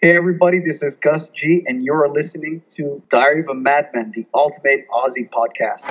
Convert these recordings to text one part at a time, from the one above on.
Hey everybody, this is Gus G, and you're listening to Diary of a Madman, the ultimate Ozzy podcast.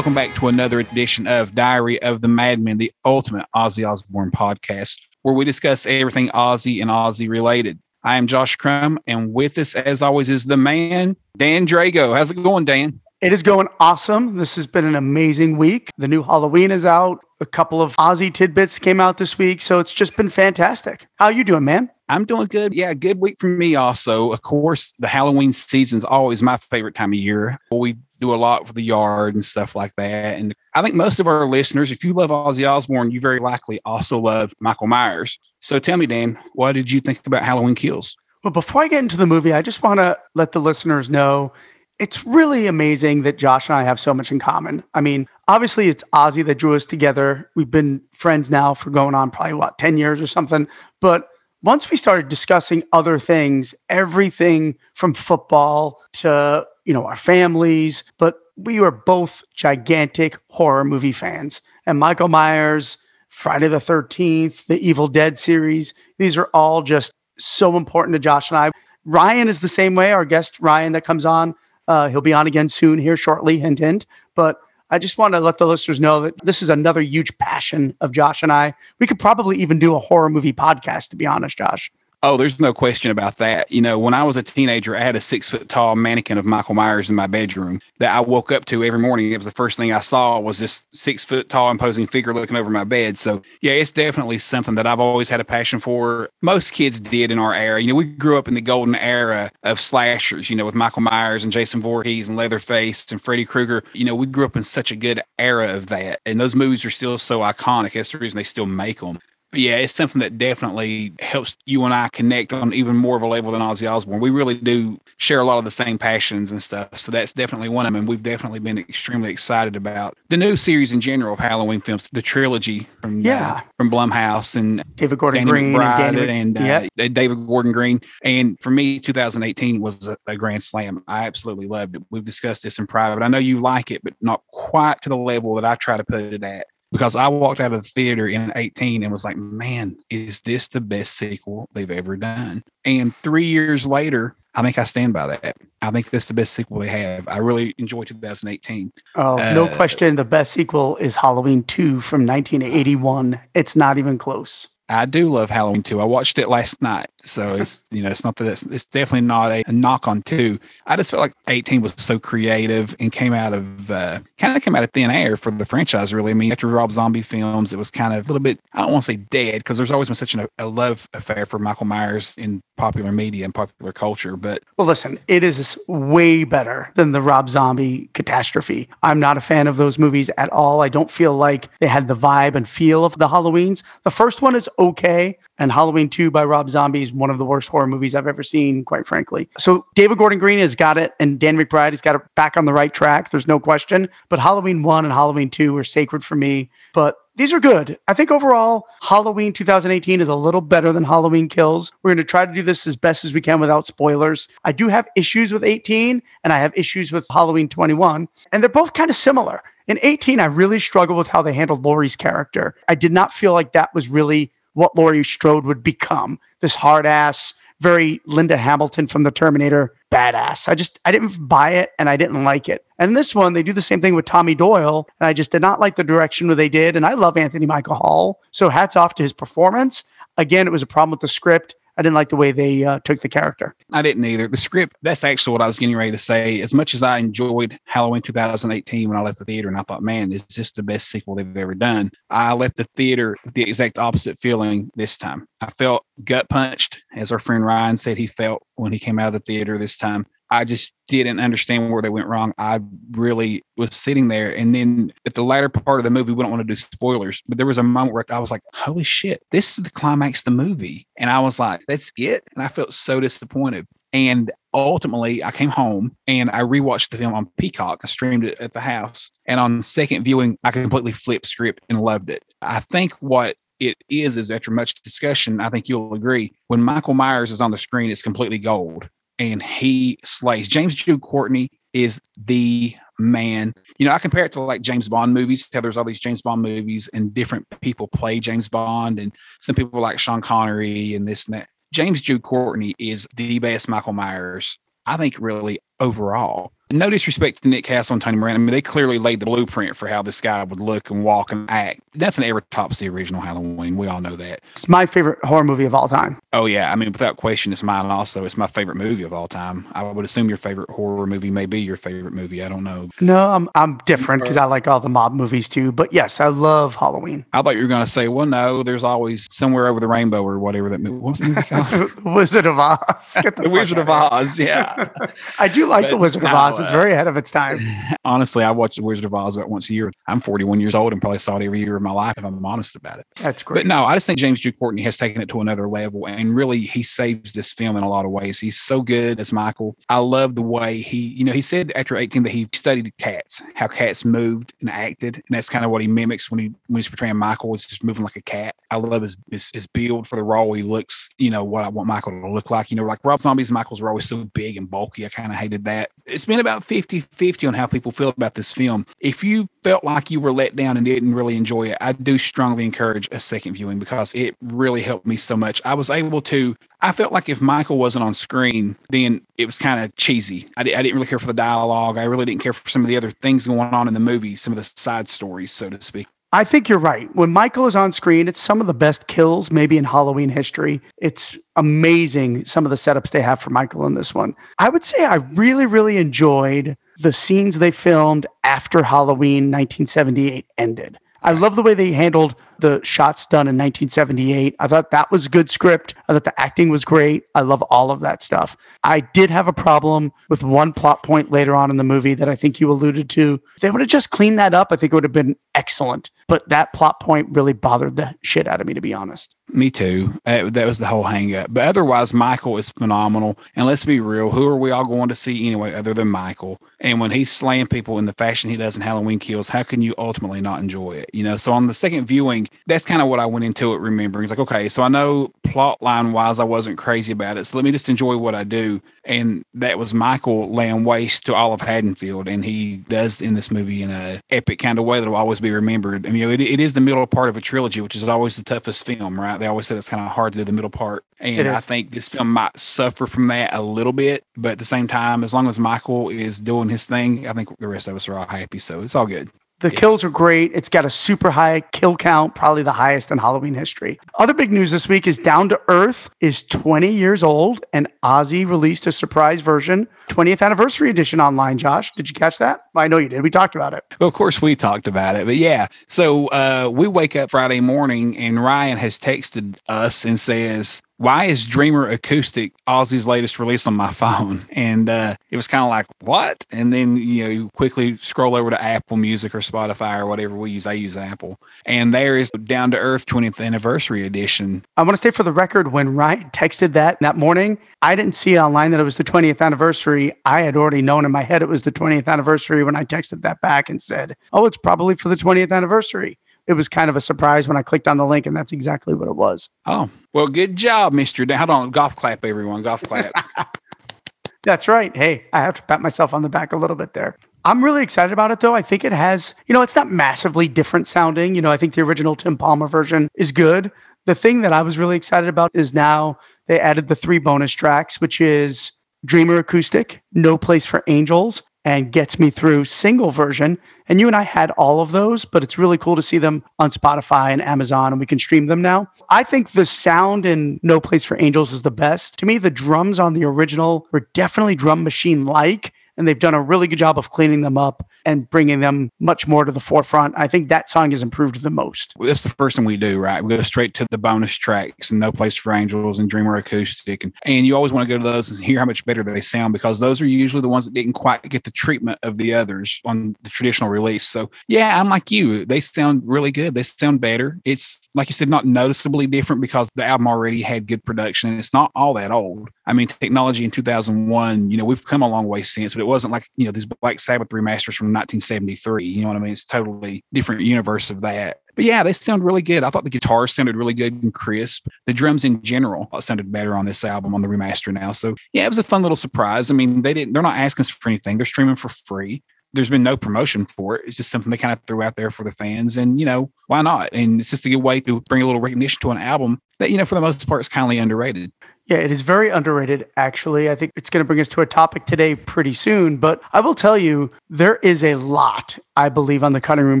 Welcome back to another edition of Diary of the Madman, the ultimate Ozzy Osbourne podcast, where we discuss everything Ozzy and Ozzy related. I am Josh Crum, and with us, as always, is the man, Dan Drago. How's it going, Dan? It is going awesome. This has been an amazing week. The new Halloween is out. A couple of Ozzy tidbits came out this week, so it's just been fantastic. How you doing, man? I'm doing good. Yeah, good week for me also. Of course, the Halloween season is always my favorite time of year. We do a lot for the yard and stuff like that. And I think most of our listeners, if you love Ozzy Osbourne, you very likely also love Michael Myers. So tell me, Dan, what did you think about Halloween Kills? Well, before I get into the movie, I just want to let the listeners know it's really amazing that Josh and I have so much in common. I mean, obviously, it's Ozzy that drew us together. We've been friends now for going on probably what, 10 years or something. But once we started discussing other things, everything from football to you know, our families, but we were both gigantic horror movie fans. And Michael Myers, Friday the 13th, the Evil Dead series, these are all just so important to Josh and I. Ryan is the same way. Our guest, Ryan, that comes on, uh, he'll be on again soon here shortly, hint, hint. But I just want to let the listeners know that this is another huge passion of Josh and I. We could probably even do a horror movie podcast, to be honest, Josh. Oh, there's no question about that. You know, when I was a teenager, I had a six foot tall mannequin of Michael Myers in my bedroom that I woke up to every morning. It was the first thing I saw was this six foot tall imposing figure looking over my bed. So yeah, it's definitely something that I've always had a passion for. Most kids did in our era. You know, we grew up in the golden era of slashers, you know, with Michael Myers and Jason Voorhees and Leatherface and Freddy Krueger. You know, we grew up in such a good era of that. And those movies are still so iconic. That's the reason they still make them yeah, it's something that definitely helps you and I connect on even more of a level than Ozzy Osbourne. We really do share a lot of the same passions and stuff. So that's definitely one of them. And we've definitely been extremely excited about the new series in general of Halloween films, the trilogy from uh, yeah. Uh, from Blumhouse and David Gordon Danny Green McBride and, and, uh, David Gordon Green. And for me, 2018 was a, a grand slam. I absolutely loved it. We've discussed this in private. I know you like it, but not quite to the level that I try to put it at because I walked out of the theater in 18 and was like, man, is this the best sequel they've ever done? And three years later, I think I stand by that. I think this is the best sequel they have. I really enjoyed 2018. Oh, uh, no question. The best sequel is Halloween 2 from 1981. It's not even close. I do love Halloween too. I watched it last night, so it's you know it's not that it's, it's definitely not a, a, knock on two. I just felt like 18 was so creative and came out of uh, kind of came out of thin air for the franchise. Really, I mean, after Rob Zombie films, it was kind of a little bit I don't want to say dead because there's always been such an, a love affair for Michael Myers in popular media and popular culture. But well, listen, it is way better than the Rob Zombie catastrophe. I'm not a fan of those movies at all. I don't feel like they had the vibe and feel of the Halloweens. The first one is okay. And Halloween 2 by Rob Zombie is one of the worst horror movies I've ever seen, quite frankly. So David Gordon Green has got it, and Dan McBride has got it back on the right track. There's no question. But Halloween 1 and Halloween 2 are sacred for me. But these are good. I think overall, Halloween 2018 is a little better than Halloween Kills. We're going to try to do this as best as we can without spoilers. I do have issues with 18, and I have issues with Halloween 21, and they're both kind of similar. In 18, I really struggled with how they handled Laurie's character. I did not feel like that was really what Laurie Strode would become this hard ass, very Linda Hamilton from the Terminator badass. I just I didn't buy it and I didn't like it. And this one, they do the same thing with Tommy Doyle, and I just did not like the direction where they did. And I love Anthony Michael Hall, so hats off to his performance. Again, it was a problem with the script. I didn't like the way they uh, took the character. I didn't either. The script, that's actually what I was getting ready to say. As much as I enjoyed Halloween 2018 when I left the theater and I thought, man, is this the best sequel they've ever done? I left the theater with the exact opposite feeling this time. I felt gut punched, as our friend Ryan said he felt when he came out of the theater this time. I just didn't understand where they went wrong. I really was sitting there. And then at the latter part of the movie, we don't want to do spoilers, but there was a moment where I was like, holy shit, this is the climax of the movie. And I was like, that's it. And I felt so disappointed. And ultimately, I came home and I rewatched the film on Peacock. I streamed it at the house. And on second viewing, I completely flipped script and loved it. I think what it is is after much discussion, I think you'll agree. When Michael Myers is on the screen, it's completely gold and he slays. James Jude Courtney is the man. You know, I compare it to like James Bond movies. How there's all these James Bond movies and different people play James Bond, and some people like Sean Connery and this and that. James Jude Courtney is the best Michael Myers, I think, really overall no disrespect to Nick Castle and Tony Moran. I mean, they clearly laid the blueprint for how this guy would look and walk and act. Nothing ever tops the original Halloween. We all know that. It's my favorite horror movie of all time. Oh yeah, I mean, without question, it's mine. Also, it's my favorite movie of all time. I would assume your favorite horror movie may be your favorite movie. I don't know. No, I'm I'm different because I like all the mob movies too. But yes, I love Halloween. I thought you were going to say, well, no, there's always somewhere over the rainbow or whatever that movie. Was the? Wizard of Oz. the, the Wizard of Oz. Yeah, I do like but, the Wizard of Oz. It's very ahead of its time. Honestly, I watch The Wizard of Oz about once a year. I'm 41 years old and probably saw it every year of my life if I'm honest about it. That's great. But no, I just think James Jude Courtney has taken it to another level and really he saves this film in a lot of ways. He's so good as Michael. I love the way he, you know, he said after 18 that he studied cats, how cats moved and acted. And that's kind of what he mimics when he when he's portraying Michael, is just moving like a cat. I love his, his, his build for the role. He looks, you know, what I want Michael to look like. You know, like Rob Zombie's Michaels were always so big and bulky. I kind of hated that. It's been about 50 50 on how people feel about this film. If you felt like you were let down and didn't really enjoy it, I do strongly encourage a second viewing because it really helped me so much. I was able to, I felt like if Michael wasn't on screen, then it was kind of cheesy. I, I didn't really care for the dialogue. I really didn't care for some of the other things going on in the movie, some of the side stories, so to speak. I think you're right. When Michael is on screen, it's some of the best kills maybe in Halloween history. It's amazing some of the setups they have for Michael in this one. I would say I really, really enjoyed the scenes they filmed after Halloween 1978 ended. I love the way they handled the shots done in 1978. I thought that was good script. I thought the acting was great. I love all of that stuff. I did have a problem with one plot point later on in the movie that I think you alluded to. If they would have just cleaned that up, I think it would have been excellent. But that plot point really bothered the shit out of me, to be honest. Me too. Uh, that was the whole hang up. But otherwise, Michael is phenomenal. And let's be real, who are we all going to see anyway, other than Michael? And when he's slaying people in the fashion he does in Halloween Kills, how can you ultimately not enjoy it? You know, so on the second viewing, that's kind of what I went into it remembering. It's like, okay, so I know plot line wise, I wasn't crazy about it. So let me just enjoy what I do. And that was Michael laying waste to all of Haddonfield. And he does in this movie in a epic kind of way that will always be remembered. I mean, it, it is the middle part of a trilogy, which is always the toughest film, right? They always say it's kind of hard to do the middle part. And I think this film might suffer from that a little bit. But at the same time, as long as Michael is doing his thing, I think the rest of us are all happy. So it's all good. The yeah. kills are great. It's got a super high kill count, probably the highest in Halloween history. Other big news this week is Down to Earth is 20 years old, and Ozzy released a surprise version, 20th anniversary edition online. Josh, did you catch that? I know you did. We talked about it. Well, of course, we talked about it, but yeah. So uh, we wake up Friday morning, and Ryan has texted us and says, why is Dreamer Acoustic Ozzy's latest release on my phone? And uh, it was kind of like, what? And then, you know, you quickly scroll over to Apple Music or Spotify or whatever we use. I use Apple. And there is Down to Earth 20th Anniversary Edition. I want to say for the record, when Ryan texted that that morning, I didn't see online that it was the 20th anniversary. I had already known in my head it was the 20th anniversary when I texted that back and said, oh, it's probably for the 20th anniversary it was kind of a surprise when I clicked on the link, and that's exactly what it was. Oh, well, good job, Mister. Hold on, golf clap, everyone, golf clap. that's right. Hey, I have to pat myself on the back a little bit there. I'm really excited about it though. I think it has, you know, it's not massively different sounding. You know, I think the original Tim Palmer version is good. The thing that I was really excited about is now they added the three bonus tracks, which is Dreamer Acoustic, No Place for Angels, and gets me through single version. And you and I had all of those, but it's really cool to see them on Spotify and Amazon, and we can stream them now. I think the sound in No Place for Angels is the best. To me, the drums on the original were definitely drum machine like. And they've done a really good job of cleaning them up and bringing them much more to the forefront. I think that song has improved the most. Well, that's the first thing we do, right? We go straight to the bonus tracks and No Place for Angels and Dreamer Acoustic. And, and you always want to go to those and hear how much better they sound because those are usually the ones that didn't quite get the treatment of the others on the traditional release. So, yeah, I'm like you. They sound really good. They sound better. It's, like you said, not noticeably different because the album already had good production and it's not all that old. I mean, technology in 2001, you know, we've come a long way since, but it wasn't like, you know, these Black Sabbath remasters from 1973. You know what I mean? It's totally different universe of that. But yeah, they sound really good. I thought the guitars sounded really good and crisp. The drums in general sounded better on this album on the remaster now. So yeah, it was a fun little surprise. I mean, they didn't they're not asking us for anything. They're streaming for free. There's been no promotion for it. It's just something they kind of threw out there for the fans. And, you know, why not? And it's just a good way to bring a little recognition to an album that, you know, for the most part is kindly underrated. Yeah, it is very underrated, actually. I think it's going to bring us to a topic today pretty soon. But I will tell you, there is a lot, I believe, on the cutting room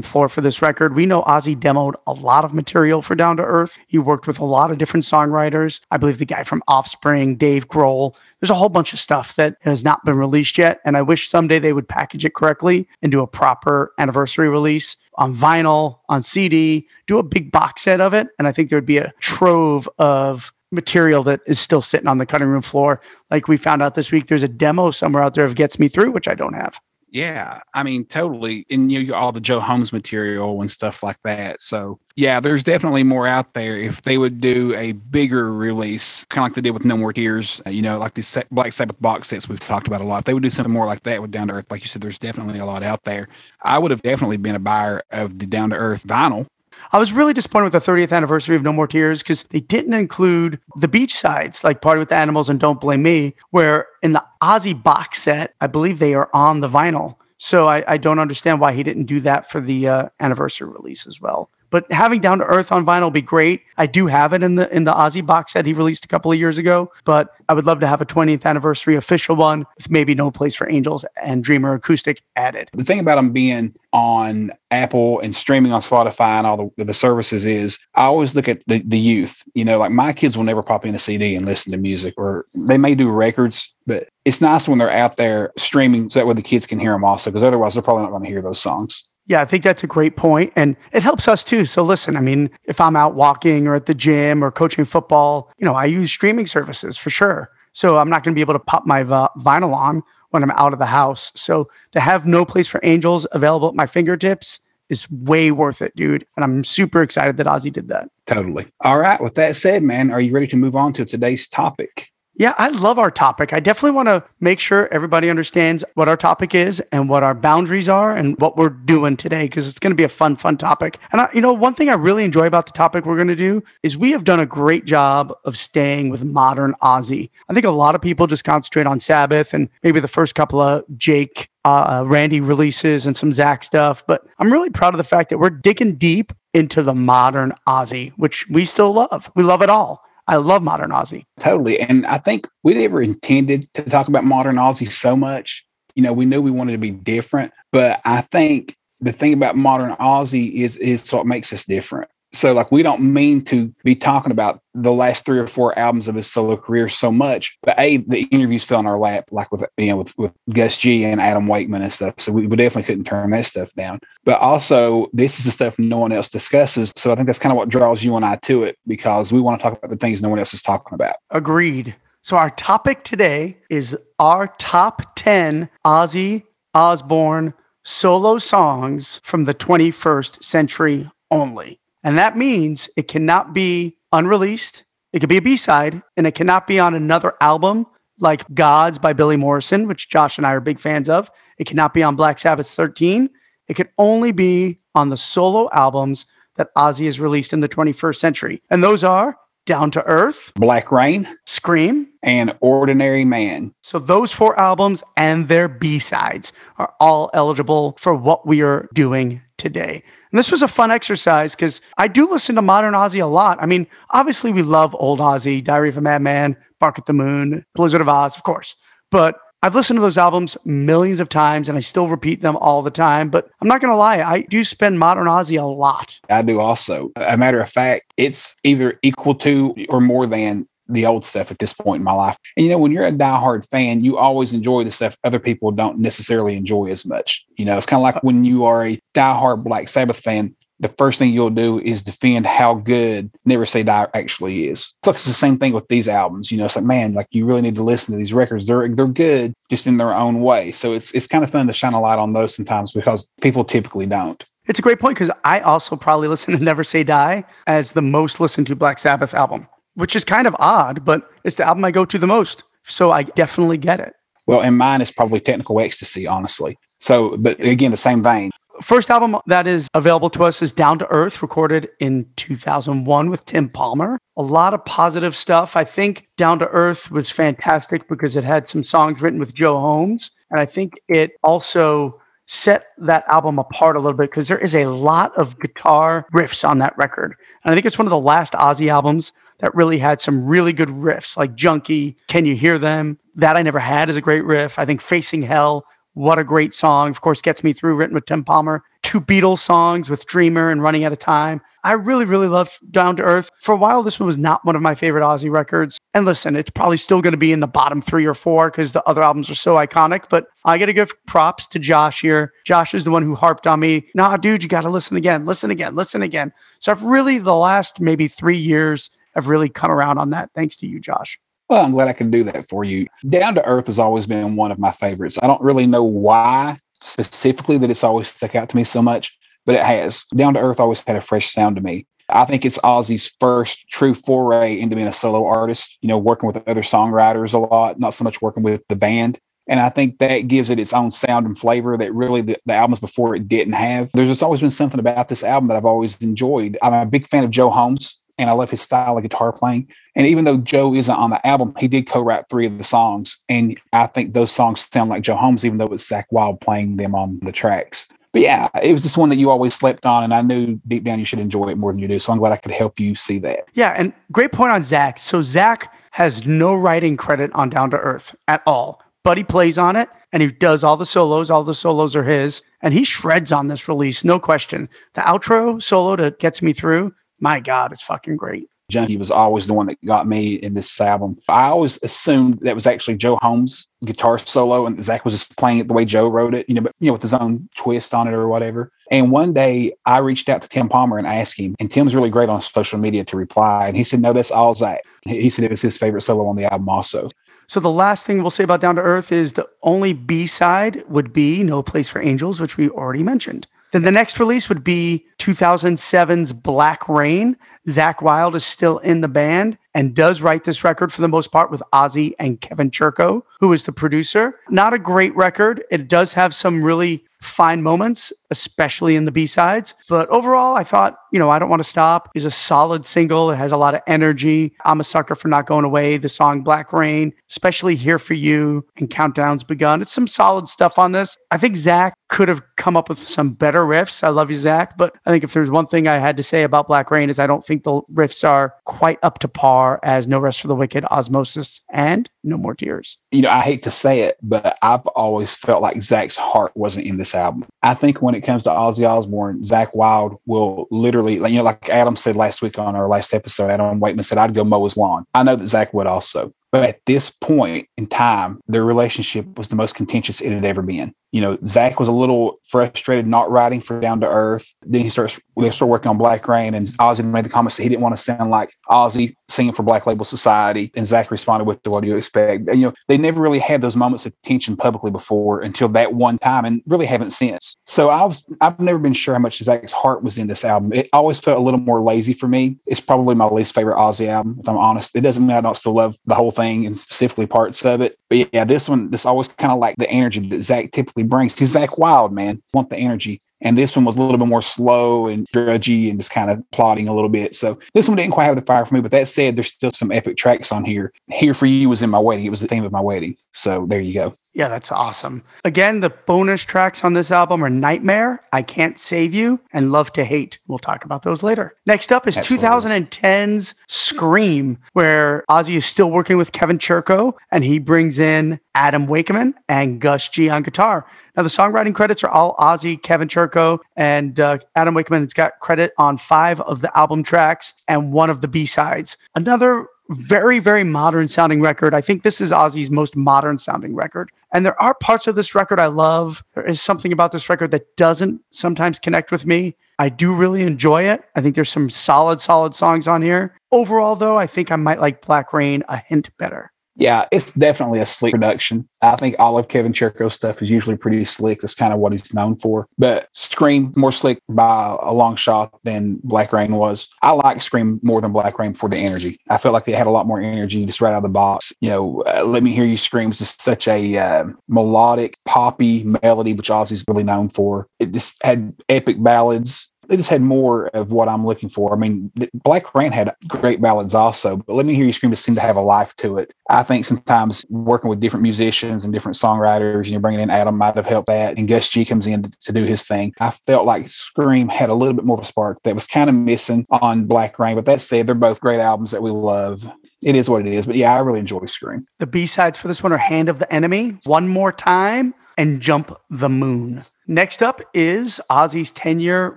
floor for this record. We know Ozzy demoed a lot of material for Down to Earth. He worked with a lot of different songwriters. I believe the guy from Offspring, Dave Grohl. There's a whole bunch of stuff that has not been released yet. And I wish someday they would package it correctly and do a proper anniversary release on vinyl, on CD, do a big box set of it. And I think there would be a trove of material that is still sitting on the cutting room floor. Like we found out this week, there's a demo somewhere out there of Gets Me Through, which I don't have. Yeah, I mean, totally. And you know, all the Joe Holmes material and stuff like that. So, yeah, there's definitely more out there. If they would do a bigger release, kind of like they did with No More Tears, uh, you know, like these Black Sabbath box sets we've talked about a lot. If they would do something more like that with Down to Earth, like you said, there's definitely a lot out there. I would have definitely been a buyer of the Down to Earth vinyl I was really disappointed with the 30th anniversary of No More Tears because they didn't include the B sides like Party with the Animals and Don't Blame Me, where in the Ozzy box set, I believe they are on the vinyl. So I, I don't understand why he didn't do that for the uh, anniversary release as well. But having Down to Earth on vinyl be great. I do have it in the in the Ozzy box set he released a couple of years ago, but I would love to have a 20th anniversary official one with maybe No Place for Angels and Dreamer Acoustic added. The thing about them being on Apple and streaming on Spotify and all the, the services is I always look at the, the youth. You know, like my kids will never pop in a CD and listen to music, or they may do records, but it's nice when they're out there streaming so that way the kids can hear them also, because otherwise they're probably not going to hear those songs. Yeah, I think that's a great point, and it helps us too. So listen, I mean, if I'm out walking or at the gym or coaching football, you know, I use streaming services for sure. So I'm not going to be able to pop my vinyl on when I'm out of the house. So to have No Place for Angels available at my fingertips is way worth it, dude. And I'm super excited that Ozzy did that. Totally. All right. With that said, man, are you ready to move on to today's topic? Yeah, I love our topic. I definitely want to make sure everybody understands what our topic is and what our boundaries are and what we're doing today because it's going to be a fun, fun topic. And I, you know, one thing I really enjoy about the topic we're going to do is we have done a great job of staying with modern Ozzy. I think a lot of people just concentrate on Sabbath and maybe the first couple of Jake, uh, Randy releases and some Zach stuff. But I'm really proud of the fact that we're digging deep into the modern Ozzy, which we still love. We love it all. I love modern Ozzy. Totally. And I think we never intended to talk about modern Ozzy so much. You know, we knew we wanted to be different, but I think the thing about modern Ozzy is is what makes us different so like we don't mean to be talking about the last three or four albums of his solo career so much but a the interviews fell in our lap like with you know with, with gus g and adam wakeman and stuff so we, we definitely couldn't turn that stuff down. But also this is the stuff no one else discusses so i think that's kind of what draws you and i to it because we want to talk about the things no one else is talking about. Agreed. So our topic today is our top 10 ozzy osbourne solo songs from the 21st century only and that means it cannot be unreleased. It could be a B side, and it cannot be on another album like Gods by Billy Morrison, which Josh and I are big fans of. It cannot be on Black Sabbath's 13. It can only be on the solo albums that Ozzy has released in the 21st century. And those are Down to Earth, Black Rain, Scream, and Ordinary Man. So those four albums and their B sides are all eligible for what we are doing today. And this was a fun exercise because I do listen to modern Ozzy a lot. I mean, obviously we love old Ozzy, Diary of a Madman, Bark at the Moon, Blizzard of Oz, of course. But I've listened to those albums millions of times and I still repeat them all the time. But I'm not going to lie, I do spend modern Ozzy a lot. I do also. A matter of fact, it's either equal to or more than the old stuff at this point in my life. And you know, when you're a diehard fan, you always enjoy the stuff other people don't necessarily enjoy as much. You know, it's kind of like uh, when you are a diehard Black Sabbath fan, the first thing you'll do is defend how good Never Say Die actually is. It's the same thing with these albums. You know, it's like, man, like you really need to listen to these records. They're they're good just in their own way. So it's it's kind of fun to shine a light on those sometimes because people typically don't. It's a great point because I also probably listen to Never Say Die as the most listened to Black Sabbath album, which is kind of odd, but it's the album I go to the most. So I definitely get it. Well, and mine is probably Technical Ecstasy, honestly. So, but again, the same vein first album that is available to us is Down to Earth, recorded in 2001 with Tim Palmer. A lot of positive stuff. I think Down to Earth was fantastic because it had some songs written with Joe Holmes. And I think it also set that album apart a little bit because there is a lot of guitar riffs on that record. And I think it's one of the last Ozzy albums that really had some really good riffs, like Junkie, Can You Hear Them? That I Never Had is a great riff. I think Facing Hell what a great song. Of course, Gets Me Through, written with Tim Palmer. Two Beatles songs with Dreamer and Running Out of Time. I really, really love Down to Earth. For a while, this one was not one of my favorite Ozzy records. And listen, it's probably still going to be in the bottom three or four because the other albums are so iconic. But I got to give props to Josh here. Josh is the one who harped on me. Nah, dude, you got to listen again, listen again, listen again. So I've really, the last maybe three years, I've really come around on that. Thanks to you, Josh. Well, I'm glad I can do that for you. Down to Earth has always been one of my favorites. I don't really know why specifically that it's always stuck out to me so much, but it has. Down to Earth always had a fresh sound to me. I think it's Ozzy's first true foray into being a solo artist, you know, working with other songwriters a lot, not so much working with the band. And I think that gives it its own sound and flavor that really the, the, albums before it didn't have. There's just always been something about this album that I've always enjoyed. I'm a big fan of Joe Holmes and I love his style of guitar playing. And even though Joe isn't on the album, he did co-write three of the songs, and I think those songs sound like Joe Holmes, even though it's Zakk Wylde playing them on the tracks. But yeah, it was just one that you always slept on, and I knew deep down you should enjoy it more than you do. So I'm glad I could help you see that. Yeah, and great point on Zach. So Zach has no writing credit on Down to Earth at all, but he plays on it and he does all the solos. All the solos are his, and he shreds on this release, no question. The outro solo that gets me through my God, it's fucking great. Junkie was always the one that got me in this album. I always assumed that was actually Joe Holmes' guitar solo, and Zach was just playing it the way Joe wrote it, you know, but you know, with his own twist on it or whatever. And one day I reached out to Tim Palmer and asked him, and Tim's really great on social media to reply. And he said, No, that's all Zach. He said it was his favorite solo on the album also. So the last thing we'll say about Down to Earth is the only B side would be No Place for Angels, which we already mentioned. Then the next release would be 2007's Black Rain. Zakk Wylde is still in the band and does write this record for the most part with Ozzy and Kevin Churko, who is the producer. Not a great record. It does have some really fine moments, especially in the B sides. But overall, I thought, you know, I Don't Want to Stop is a solid single. It has a lot of energy. I'm a sucker for Not Going Away, the song Black Rain, especially Here for You and Countdown's Begun. It's some solid stuff on this. I think Zach could have come up with some better riffs. I love you, Zach. But I think if there's one thing I had to say about Black Rain is I don't think the riffs are quite up to par as No Rest for the Wicked, Ozzmosis, and No More Tears. You know, I hate to say it, but I've always felt like Zach's heart wasn't in this album. I think when it comes to Ozzy Osbourne, Zakk Wylde will literally, you know, like Adam said last week on our last episode, Adam Wakeman said, I'd go mow his lawn. I know that Zach would also. But at this point in time, their relationship was the most contentious it had ever been you know, Zach was a little frustrated not writing for Down to Earth. Then he starts they start working on Black Rain, and Ozzy made the comments that he didn't want to sound like Ozzy singing for Black Label Society. And Zach responded with, "What do you expect?" And, you know, they never really had those moments of tension publicly before until that one time, and really haven't since. So I was I've never been sure how much Zach's heart was in this album. It always felt a little more lazy for me. It's probably my least favorite Ozzy album, if I'm honest. It doesn't mean I don't still love the whole thing and specifically parts of it, but yeah, this one, this always kind of like the energy that Zach typically brings. He's Zakk Wylde, man. Want the energy. And this one was a little bit more slow and drudgy and just kind of plodding a little bit. So this one didn't quite have the fire for me. But that said, there's still some epic tracks on here. Here for You was in my wedding. It was the theme of my wedding. So there you go. Yeah, that's awesome. Again, the bonus tracks on this album are Nightmare, I Can't Save You, and Love to Hate. We'll talk about those later. Next up is Absolutely. 2010's Scream, where Ozzy is still working with Kevin Churko and he brings in Adam Wakeman and Gus G on guitar. Now, the songwriting credits are all Ozzy, Kevin Churko, and uh, Adam Wakeman It's got credit on five of the album tracks and one of the B sides. Another very, very modern sounding record. I think this is Ozzy's most modern sounding record. And there are parts of this record I love. There is something about this record that doesn't sometimes connect with me. I do really enjoy it. I think there's some solid, solid songs on here. Overall, though, I think I might like Black Rain a hint better. Yeah, it's definitely a slick production. I think all of Kevin Churko's stuff is usually pretty slick. That's kind of what he's known for. But Scream more slick by a long shot than Black Rain was. I like Scream more than Black Rain for the energy. I felt like they had a lot more energy just right out of the box. You know, uh, Let Me Hear You Scream is just such a uh, melodic, poppy melody, which Ozzy's really known for. It just had epic ballads they just had more of what I'm looking for. I mean, Black Rain had great ballads also, but Let Me Hear You Scream just seemed to have a life to it. I think sometimes working with different musicians and different songwriters, and you know, bringing in Adam might have helped that, and Gus G comes in to do his thing. I felt like Scream had a little bit more of a spark that was kind of missing on Black Rain. But that said, they're both great albums that we love it is what it is. But yeah, I really enjoy Scream. The B sides for this one are Hand of the Enemy, One More Time, and Jump the Moon. Next up is Ozzy's 10 year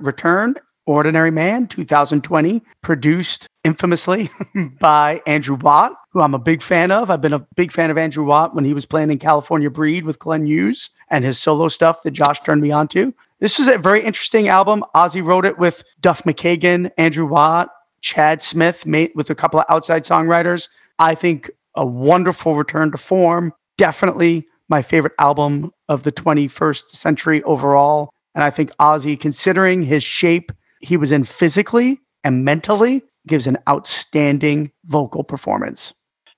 return, Ordinary Man 2020, produced infamously by Andrew Watt, who I'm a big fan of. I've been a big fan of Andrew Watt when he was playing in California Breed with Glenn Hughes and his solo stuff that Josh turned me on to. This is a very interesting album. Ozzy wrote it with Duff McKagan, Andrew Watt, Chad Smith, made with a couple of outside songwriters. I think a wonderful return to form. Definitely my favorite album of the 21st century overall. And I think Ozzy, considering his shape he was in physically and mentally, gives an outstanding vocal performance.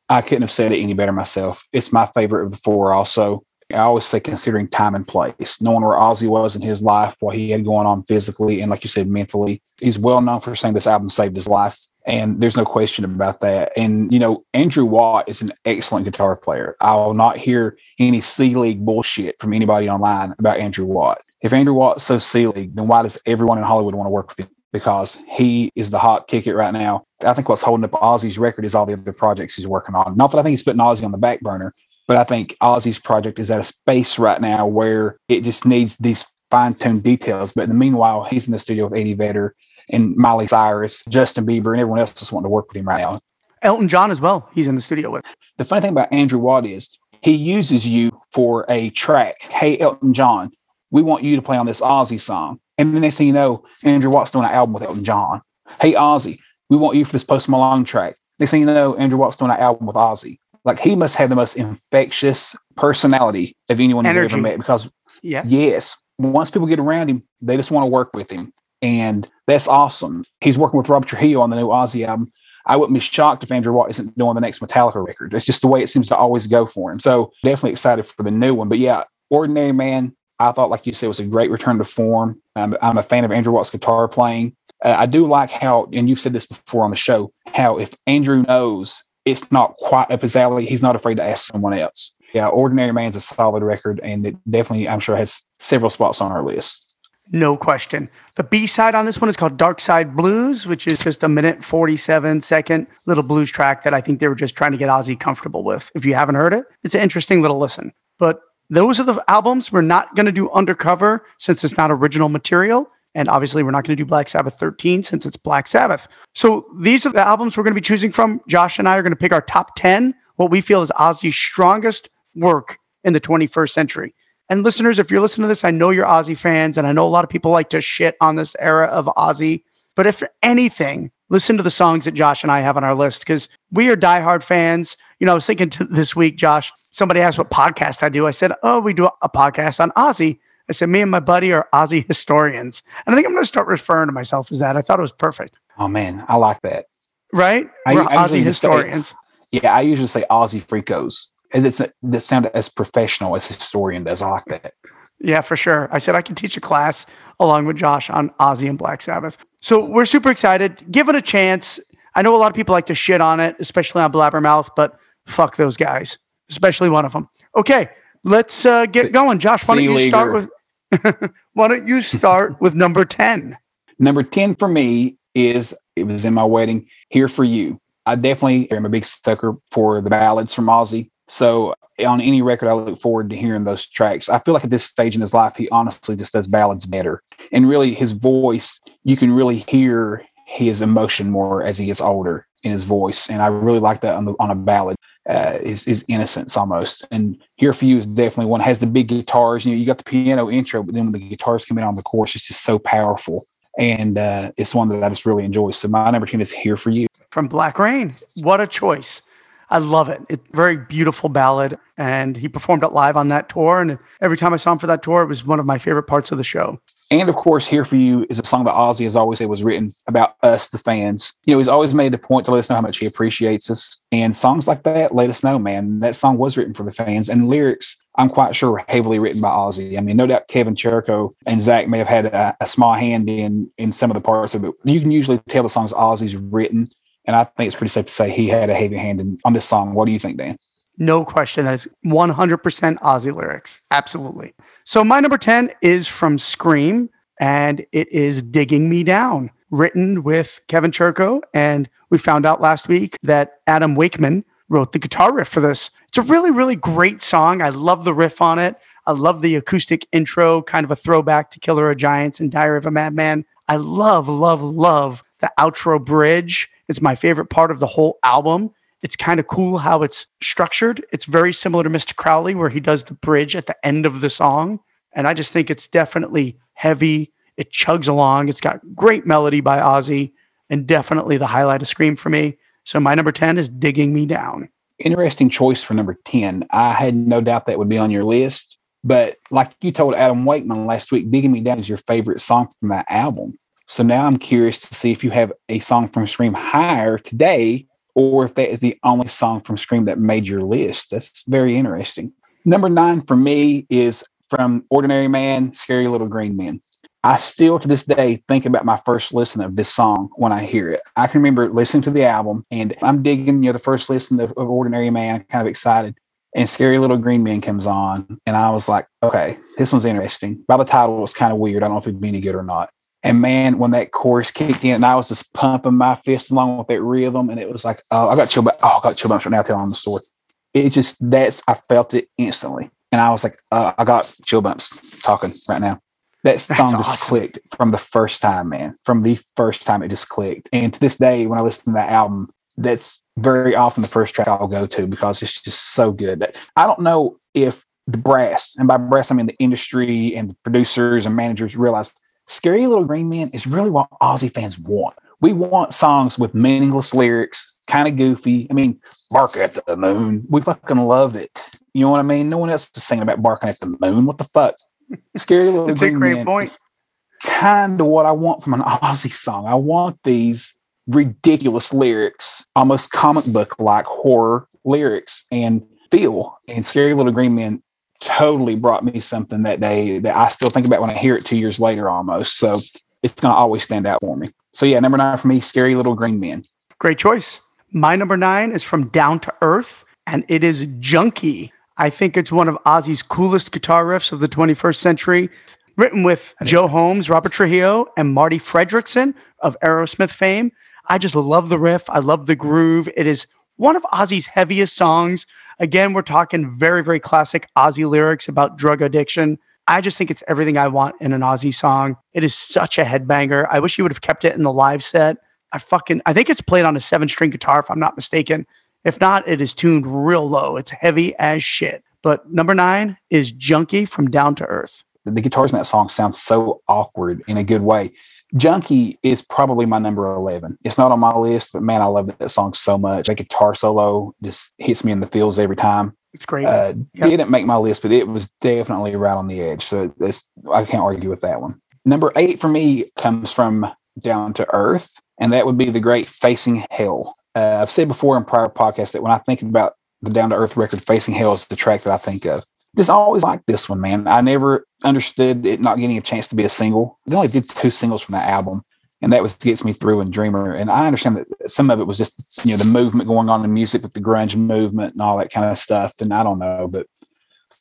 I couldn't have said it any better myself. It's my favorite of the four, also. I always say considering time and place, knowing where Ozzy was in his life, what he had going on physically, and like you said, mentally. He's well known for saying this album saved his life. And there's no question about that. And, you know, Andrew Watt is an excellent guitar player. I will not hear any C League bullshit from anybody online about Andrew Watt. If Andrew Watt's so C League, then why does everyone in Hollywood want to work with him? Because he is the hot ticket right now. I think what's holding up Ozzy's record is all the other projects he's working on. Not that I think he's putting Ozzy on the back burner, but I think Ozzy's project is at a space right now where it just needs these fine tuned details. But in the meanwhile, he's in the studio with Eddie Vedder and Miley Cyrus, Justin Bieber, and everyone else just wanting to work with him right now. Elton John as well. He's in the studio with. The funny thing about Andrew Watt is he uses you for a track. Hey, Elton John, we want you to play on this Ozzy song. And the next thing you know, Andrew Watt's doing an album with Elton John. Hey, Ozzy, we want you for this Post Malone track. Next thing you know, Andrew Watt's doing an album with Ozzy. Like he must have the most infectious personality of anyone you've ever met because, yeah. yes, once people get around him, they just want to work with him. And that's awesome. He's working with Robert Trujillo on the new Ozzy album. I wouldn't be shocked if Andrew Watt isn't doing the next Metallica record. It's just the way it seems to always go for him. So definitely excited for the new one. But yeah, Ordinary Man, I thought, like you said, was a great return to form. I'm, a fan of Andrew Watt's guitar playing. Uh, I do like how, and you've said this before on the show, how if Andrew knows it's not quite up his alley, he's not afraid to ask someone else. Yeah, Ordinary Man's a solid record, and it definitely, I'm sure, has several spots on our list. No question. The B side on this one is called Dark Side Blues, which is just a minute 47 second little blues track that I think they were just trying to get Ozzy comfortable with. If you haven't heard it, it's an interesting little listen. But those are the albums we're not going to do undercover since it's not original material. And obviously, we're not going to do Black Sabbath 13 since it's Black Sabbath. So these are the albums we're going to be choosing from. Josh and I are going to pick our top 10, what we feel is Ozzy's strongest work in the 21st century. And listeners, if you're listening to this, I know you're Ozzy fans, and I know a lot of people like to shit on this era of Ozzy. But if anything, listen to the songs that Josh and I have on our list because we are diehard fans. You know, I was thinking to this week, Josh, somebody asked what podcast I do. I said, Oh, we do a podcast on Ozzy. I said, Me and my buddy are Ozzy historians. And I think I'm going to start referring to myself as that. I thought it was perfect. Oh, man. I like that. Right? We're I, Ozzy historians. Say, yeah. I usually say Ozzy freakos. It's that sounded as professional as historian does. I like that. Yeah, for sure. I said I can teach a class along with Josh on Ozzy and Black Sabbath. So we're super excited. Give it a chance. I know a lot of people like to shit on it, especially on Blabbermouth, but fuck those guys, especially one of them. Okay, let's uh, get going. Josh, why don't you start with? why don't you start with number ten? Number ten for me is it was in my wedding. Here for you. I definitely am a big sucker for the ballads from Ozzy. So on any record, I look forward to hearing those tracks. I feel like at this stage in his life, he honestly just does ballads better. And really, his voice, you can really hear his emotion more as he gets older. in his voice, and I really like that on the on a ballad. Uh, his innocence almost, and "Here for You" is definitely one. Has the big guitars, you know, you got the piano intro, but then when the guitars come in on the chorus, it's just so powerful, and uh, it's one that I just really enjoy. So my number ten is "Here for You" from Black Rain. What a choice! I love it. It's very beautiful ballad, and he performed it live on that tour. And every time I saw him for that tour, it was one of my favorite parts of the show. And of course, Here For You is a song that Ozzy has always said was written about us, the fans. You know, he's always made a point to let us know how much he appreciates us. And songs like that let us know, man, that song was written for the fans. And lyrics, I'm quite sure, were heavily written by Ozzy. I mean, no doubt Kevin Churko and Zach may have had a, a small hand in in some of the parts of it. You can usually tell the songs Ozzy's written. And I think it's pretty safe to say he had a heavy hand in, on this song. What do you think, Dan? No question. That is 100% Ozzy lyrics. Absolutely. So my number 10 is from Scream, and it is Digging Me Down, written with Kevin Churko. And we found out last week that Adam Wakeman wrote the guitar riff for this. It's a really, really great song. I love the riff on it. I love the acoustic intro, kind of a throwback to Killer of Giants and Diary of a Madman. I love, love, love the outro bridge. It's my favorite part of the whole album. It's kind of cool how it's structured. It's very similar to Mr. Crowley, where he does the bridge at the end of the song. And I just think it's definitely heavy. It chugs along. It's got great melody by Ozzy and definitely the highlight of Scream for me. So my number 10 is Digging Me Down. Interesting choice for number 10. I had no doubt that would be on your list. But like you told Adam Wakeman last week, Digging Me Down is your favorite song from that album. So now I'm curious to see if you have a song from Scream higher today, or if that is the only song from Scream that made your list. That's very interesting. Number nine for me is from Ordinary Man, Scary Little Green Men. I still to this day think about my first listen of this song when I hear it. I can remember listening to the album and I'm digging, you know, the first listen of, of Ordinary Man, kind of excited. And Scary Little Green Men comes on. And I was like, okay, this one's interesting. By the title, it was kind of weird. I don't know if it'd be any good or not. And man, when that chorus kicked in, and I was just pumping my fist along with that rhythm, and it was like, oh, I got chill bumps. Oh, I got chill bumps right now telling the story. It just that's I felt it instantly, and I was like, uh, I got chill bumps talking right now. That song that's just awesome. clicked from the first time, man. From the first time, it just clicked. And to this day, when I listen to that album, that's very often the first track I'll go to because it's just so good. That I don't know if the brass, and by brass I mean the industry and the producers and managers realize Scary Little Green Man is really what Ozzy fans want. We want songs with meaningless lyrics, kind of goofy. I mean, bark at the moon. We fucking love it. You know what I mean? No one else is singing about barking at the moon. What the fuck? Scary Little That's Green a great Men point. Kind of what I want from an Ozzy song. I want these ridiculous lyrics, almost comic book like horror lyrics and feel. And Scary Little Green Men totally brought me something that day that I still think about when I hear it two years later almost. So it's going to always stand out for me. So yeah, number nine for me, Scary Little Green Men. Great choice. My number nine is from Down to Earth, and it is Junkie. I think it's one of Ozzy's coolest guitar riffs of the 21st century. Written with Joe Holmes, Robert Trujillo, and Marti Frederiksen of Aerosmith fame. I just love the riff. I love the groove. It is one of Ozzy's heaviest songs. Again, we're talking very, very classic Ozzy lyrics about drug addiction. I just think it's everything I want in an Ozzy song. It is such a headbanger. I wish he would have kept it in the live set. I fucking I think it's played on a seven string guitar if I'm not mistaken. If not, it is tuned real low. It's heavy as shit. But number nine is Junkie from Down to Earth. The guitars in that song sound so awkward in a good way. Junkie is probably my number 11. It's not on my list, but man, I love that song so much. That guitar solo just hits me in the feels every time. It's great. Uh, yep. Didn't make my list, but it was definitely right on the edge. So I can't argue with that one. Number eight for me comes from Down to Earth, and that would be the great Facing Hell. Uh, I've said before in prior podcasts that when I think about the Down to Earth record, Facing Hell is the track that I think of just always liked this one, man. I never understood it not getting a chance to be a single. They only did two singles from that album, and that was Gets Me Through and Dreamer. And I understand that some of it was just, you know, the movement going on in music with the grunge movement and all that kind of stuff. And I don't know, but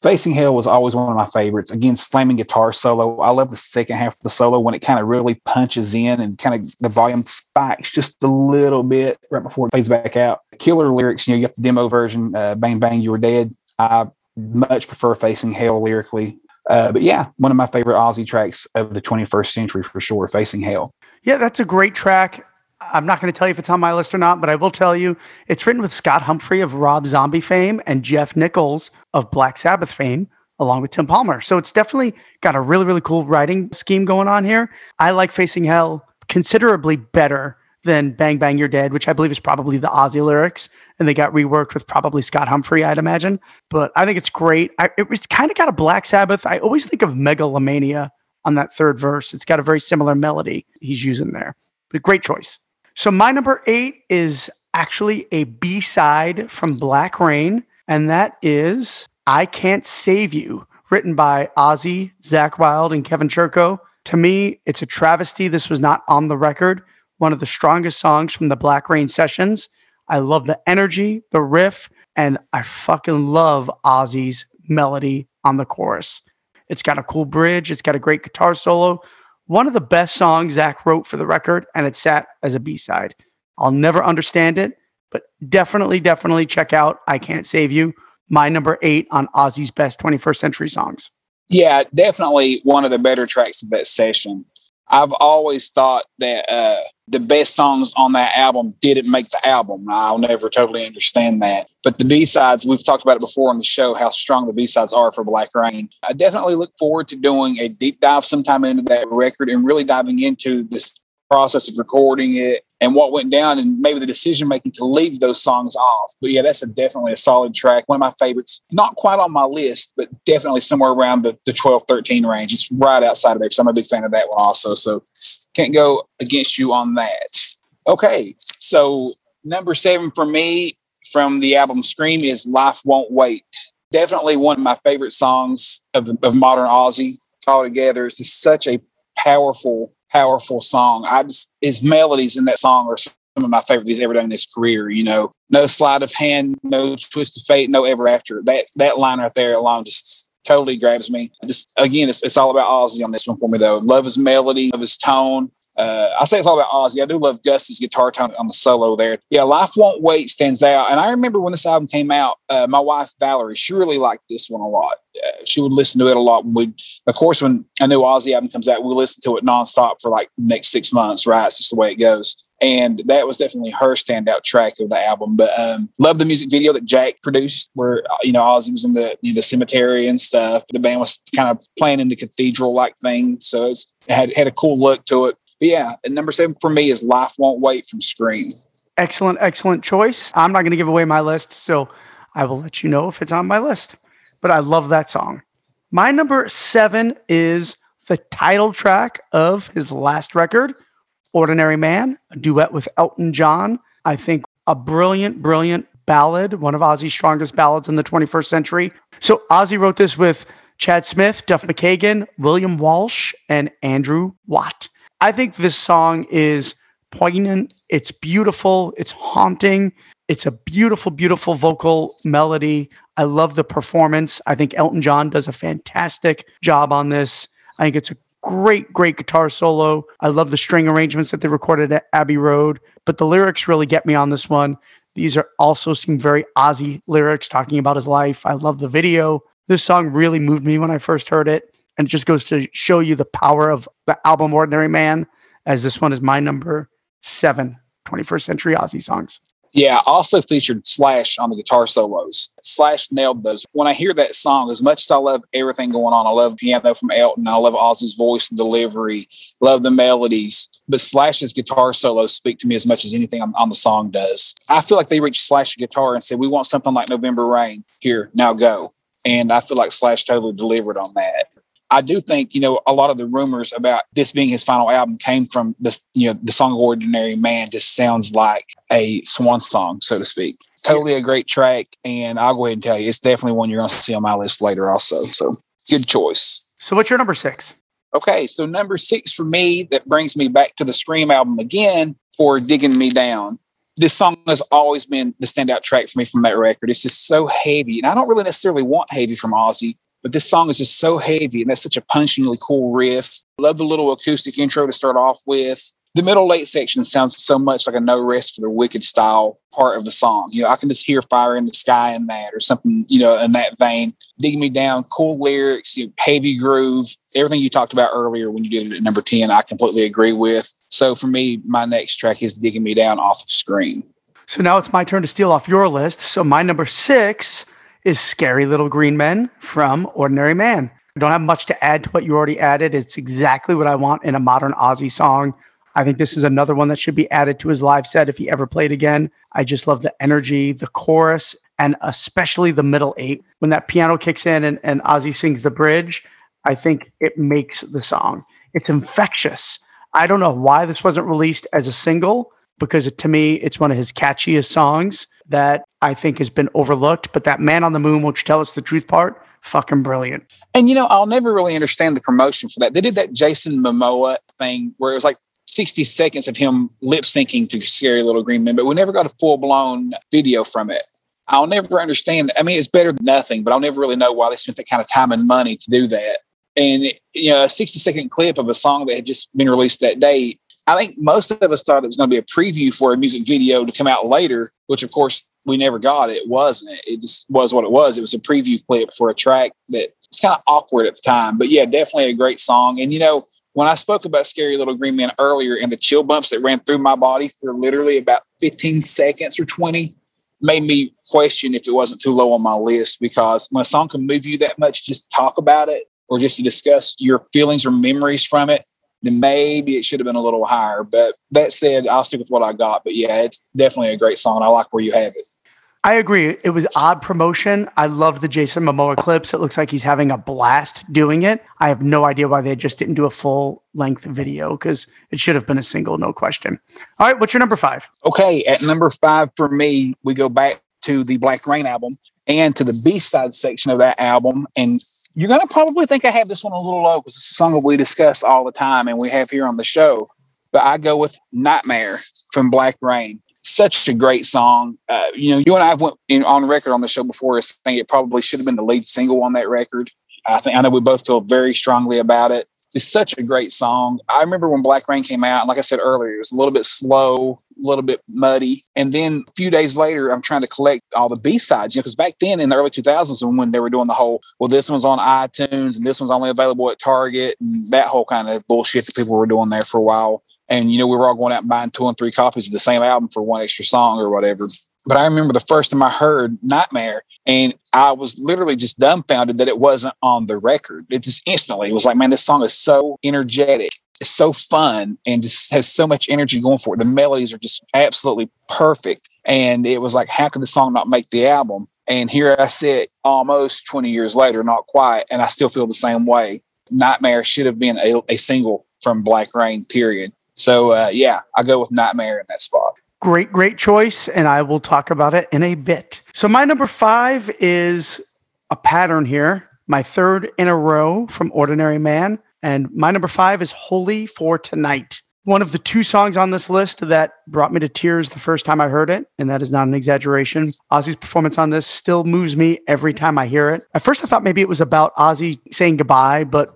Facing Hell was always one of my favorites. Again, slamming guitar solo. I love the second half of the solo when it kind of really punches in and kind of the volume spikes just a little bit right before it fades back out. Killer lyrics, you know, you got the demo version, uh, Bang Bang, You Were Dead. I much prefer Facing Hell lyrically. Uh, but yeah, one of my favorite Ozzy tracks of the 21st century for sure, Facing Hell. Yeah, that's a great track. I'm not going to tell you if it's on my list or not, but I will tell you it's written with Scott Humphrey of Rob Zombie fame and Geoff Nicholls of Black Sabbath fame, along with Tim Palmer. So it's definitely got a really, really cool writing scheme going on here. I like Facing Hell considerably better than Bang Bang You're Dead, which I believe is probably the Ozzy lyrics. And they got reworked with probably Scott Humphrey, I'd imagine. But I think it's great. I, it was kind of got a Black Sabbath. I always think of Megalomania on that third verse. It's got a very similar melody he's using there. But great choice. So my number eight is actually a B side from Black Rain, and that is I Can't Save You, written by Ozzy, Zakk Wylde, and Kevin Churko. To me, it's a travesty. This was not on the record. One of the strongest songs from the Black Rain sessions. I love the energy, the riff, and I fucking love Ozzy's melody on the chorus. It's got a cool bridge, it's got a great guitar solo, one of the best songs Zakk wrote for the record, and it sat as a B side. I'll never understand it, but definitely, definitely check out I Can't Save You, my number eight on Ozzy's best 21st century songs. Yeah, definitely one of the better tracks of that session. I've always thought that uh, the best songs on that album didn't make the album. I'll never totally understand that. But the B sides, we've talked about it before on the show, how strong the B sides are for Black Rain. I definitely look forward to doing a deep dive sometime into that record and really diving into this process of recording it and what went down and maybe the decision making to leave those songs off. But yeah, that's a, definitely a solid track. One of my favorites, not quite on my list, but definitely somewhere around the, the 12, 13 range. It's right outside of there because I'm a big fan of that one also. So can't go against you on that. Okay. So number seven for me from the album Scream is Life Won't Wait. Definitely one of my favorite songs of, of modern Ozzy altogether. It's just such a powerful powerful song. I just his melodies in that song are some of my favorites he's ever done in his career. You know, no sleight of hand, no twist of fate, no ever after. That that line right there alone just totally grabs me. Just again, it's, it's all about Ozzy on this one for me though. Love his melody, love his tone. Uh, I say it's all about Ozzy. I do love Gus's guitar tone on the solo there. Yeah, Life Won't Wait stands out. And I remember when this album came out, uh, my wife Valerie, she really liked this one a lot. Uh, she would listen to it a lot. When we, of course, when a new Ozzy album comes out, we listen to it nonstop for like next six months. Right, it's just the way it goes. And that was definitely her standout track of the album. But um, love the music video that Jack produced, where you know Ozzy was in the you know, the cemetery and stuff. The band was kind of playing in the cathedral like thing, so it had had a cool look to it. But yeah, and number seven for me is Life Won't Wait from Scream. Excellent, excellent choice. I'm not going to give away my list, so I will let you know if it's on my list. But I love that song. My number seven is the title track of his last record, Ordinary Man, a duet with Elton John. I think a brilliant, brilliant ballad, one of Ozzy's strongest ballads in the 21st century. So Ozzy wrote this with Chad Smith, Duff McKagan, William Walsh, and Andrew Watt. I think this song is poignant. It's beautiful. It's haunting. It's a beautiful, beautiful vocal melody. I love the performance. I think Elton John does a fantastic job on this. I think it's a great, great guitar solo. I love the string arrangements that they recorded at Abbey Road, but the lyrics really get me on this one. These are also some very Ozzy lyrics talking about his life. I love the video. This song really moved me when I first heard it and it just goes to show you the power of the album Ordinary Man, as this one is my number seven 21st century Ozzy songs. Yeah, also featured Slash on the guitar solos. Slash nailed those. When I hear that song, as much as I love everything going on, I love piano from Elton, I love Ozzy's voice and delivery, love the melodies, but Slash's guitar solos speak to me as much as anything on, on the song does. I feel like they reached Slash's guitar and said, We want something like November Rain. Here, now go. And I feel like Slash totally delivered on that. I do think, you know, a lot of the rumors about this being his final album came from this, you know, the song Ordinary Man just sounds like a swan song, so to speak. Totally a great track. And I'll go ahead and tell you, it's definitely one you're going to see on my list later also. So good choice. So what's your number six? Okay. So number six for me, that brings me back to the Scream album again for Digging Me Down this song has always been the standout track for me from that record. It's just so heavy. And I don't really necessarily want heavy from Ozzy, but this song is just so heavy and that's such a punchingly cool riff. Love the little acoustic intro to start off with. the middle late section sounds so much like a no rest for the wicked style part of the song. You know, I can just hear fire in the sky in that or something, you know, in that vein. Dig me down, cool lyrics, you know, heavy groove, everything you talked about earlier when you did it at number 10, I completely agree with. So for me, my next track is Digging Me Down off of Scream. So now it's my turn to steal off your list. So my number six is Scary Little Green Men from Ordinary Man. I don't have much to add to what you already added. It's exactly what I want in a modern Ozzy song. I think this is another one that should be added to his live set if he ever played again. I just love the energy, the chorus, and especially the middle eight. When that piano kicks in and, and Ozzy sings the bridge, I think it makes the song. It's infectious. I don't know why this wasn't released as a single because it, to me, it's one of his catchiest songs that I think has been overlooked. But that Man on the Moon, won't you tell us the truth part? Fucking brilliant. And you know, I'll never really understand the promotion for that. They did that Jason Momoa thing where it was like 60 seconds of him lip syncing to Scary Little Green Men, but we never got a full blown video from it. I'll never understand. I mean, it's better than nothing, but I'll never really know why they spent that kind of time and money to do that. And, you know, a 60 second clip of a song that had just been released that day. I think most of us thought it was going to be a preview for a music video to come out later, which of course we never got. It wasn't. It just was what it was. It was a preview clip for a track that was kind of awkward at the time. But yeah, definitely a great song. And, you know, when I spoke about Scary Little Green Man earlier and the chill bumps that ran through my body for literally about 15 seconds or 20 made me question if it wasn't too low on my list because when a song can move you that much just talk about it or just to discuss your feelings or memories from it, then maybe it should have been a little higher. But that said, I'll stick with what I got. But yeah, it's definitely a great song. I like where you have it. I agree. It was odd promotion. I love the Jason Momoa clips. It looks like he's having a blast doing it. I have no idea why they just didn't do a full length video because it should have been a single, no question. All right, what's your number five? Okay, at number five for me, we go back to the Black Rain album and to the B side section of that album. And you're going to probably think I have this one a little low because it's a song we discuss all the time and we have here on the show. But I go with Nightmare from Black Rain such a great song. Uh, you know, you and I went in, on record on the show before saying it probably should have been the lead single on that record. I think I know we both feel very strongly about it. It's such a great song. I remember when Black Rain came out, and like I said earlier, it was a little bit slow, a little bit muddy. And then a few days later, I'm trying to collect all the B sides, you know, because back then in the early 2000s, when they were doing the whole, well, this one's on iTunes and this one's only available at Target, and that whole kind of bullshit that people were doing there for a while. And, you know, we were all going out and buying two and three copies of the same album for one extra song or whatever. But I remember the first time I heard Nightmare and I was literally just dumbfounded that it wasn't on the record. It just instantly was like, man, this song is so energetic. It's so fun and just has so much energy going for it. The melodies are just absolutely perfect. And it was like, how could the song not make the album? And here I sit almost 20 years later, not quite, and I still feel the same way. Nightmare should have been a, a single from Black Rain, period. So uh, yeah, I go with Nightmare in that spot. Great, great choice, and I will talk about it in a bit. So my number five is a pattern here. My third in a row from Ordinary Man, and my number five is Holy for Tonight. One of the two songs on this list that brought me to tears the first time I heard it, and that is not an exaggeration. Ozzy's performance on this still moves me every time I hear it. At first, I thought maybe it was about Ozzy saying goodbye, but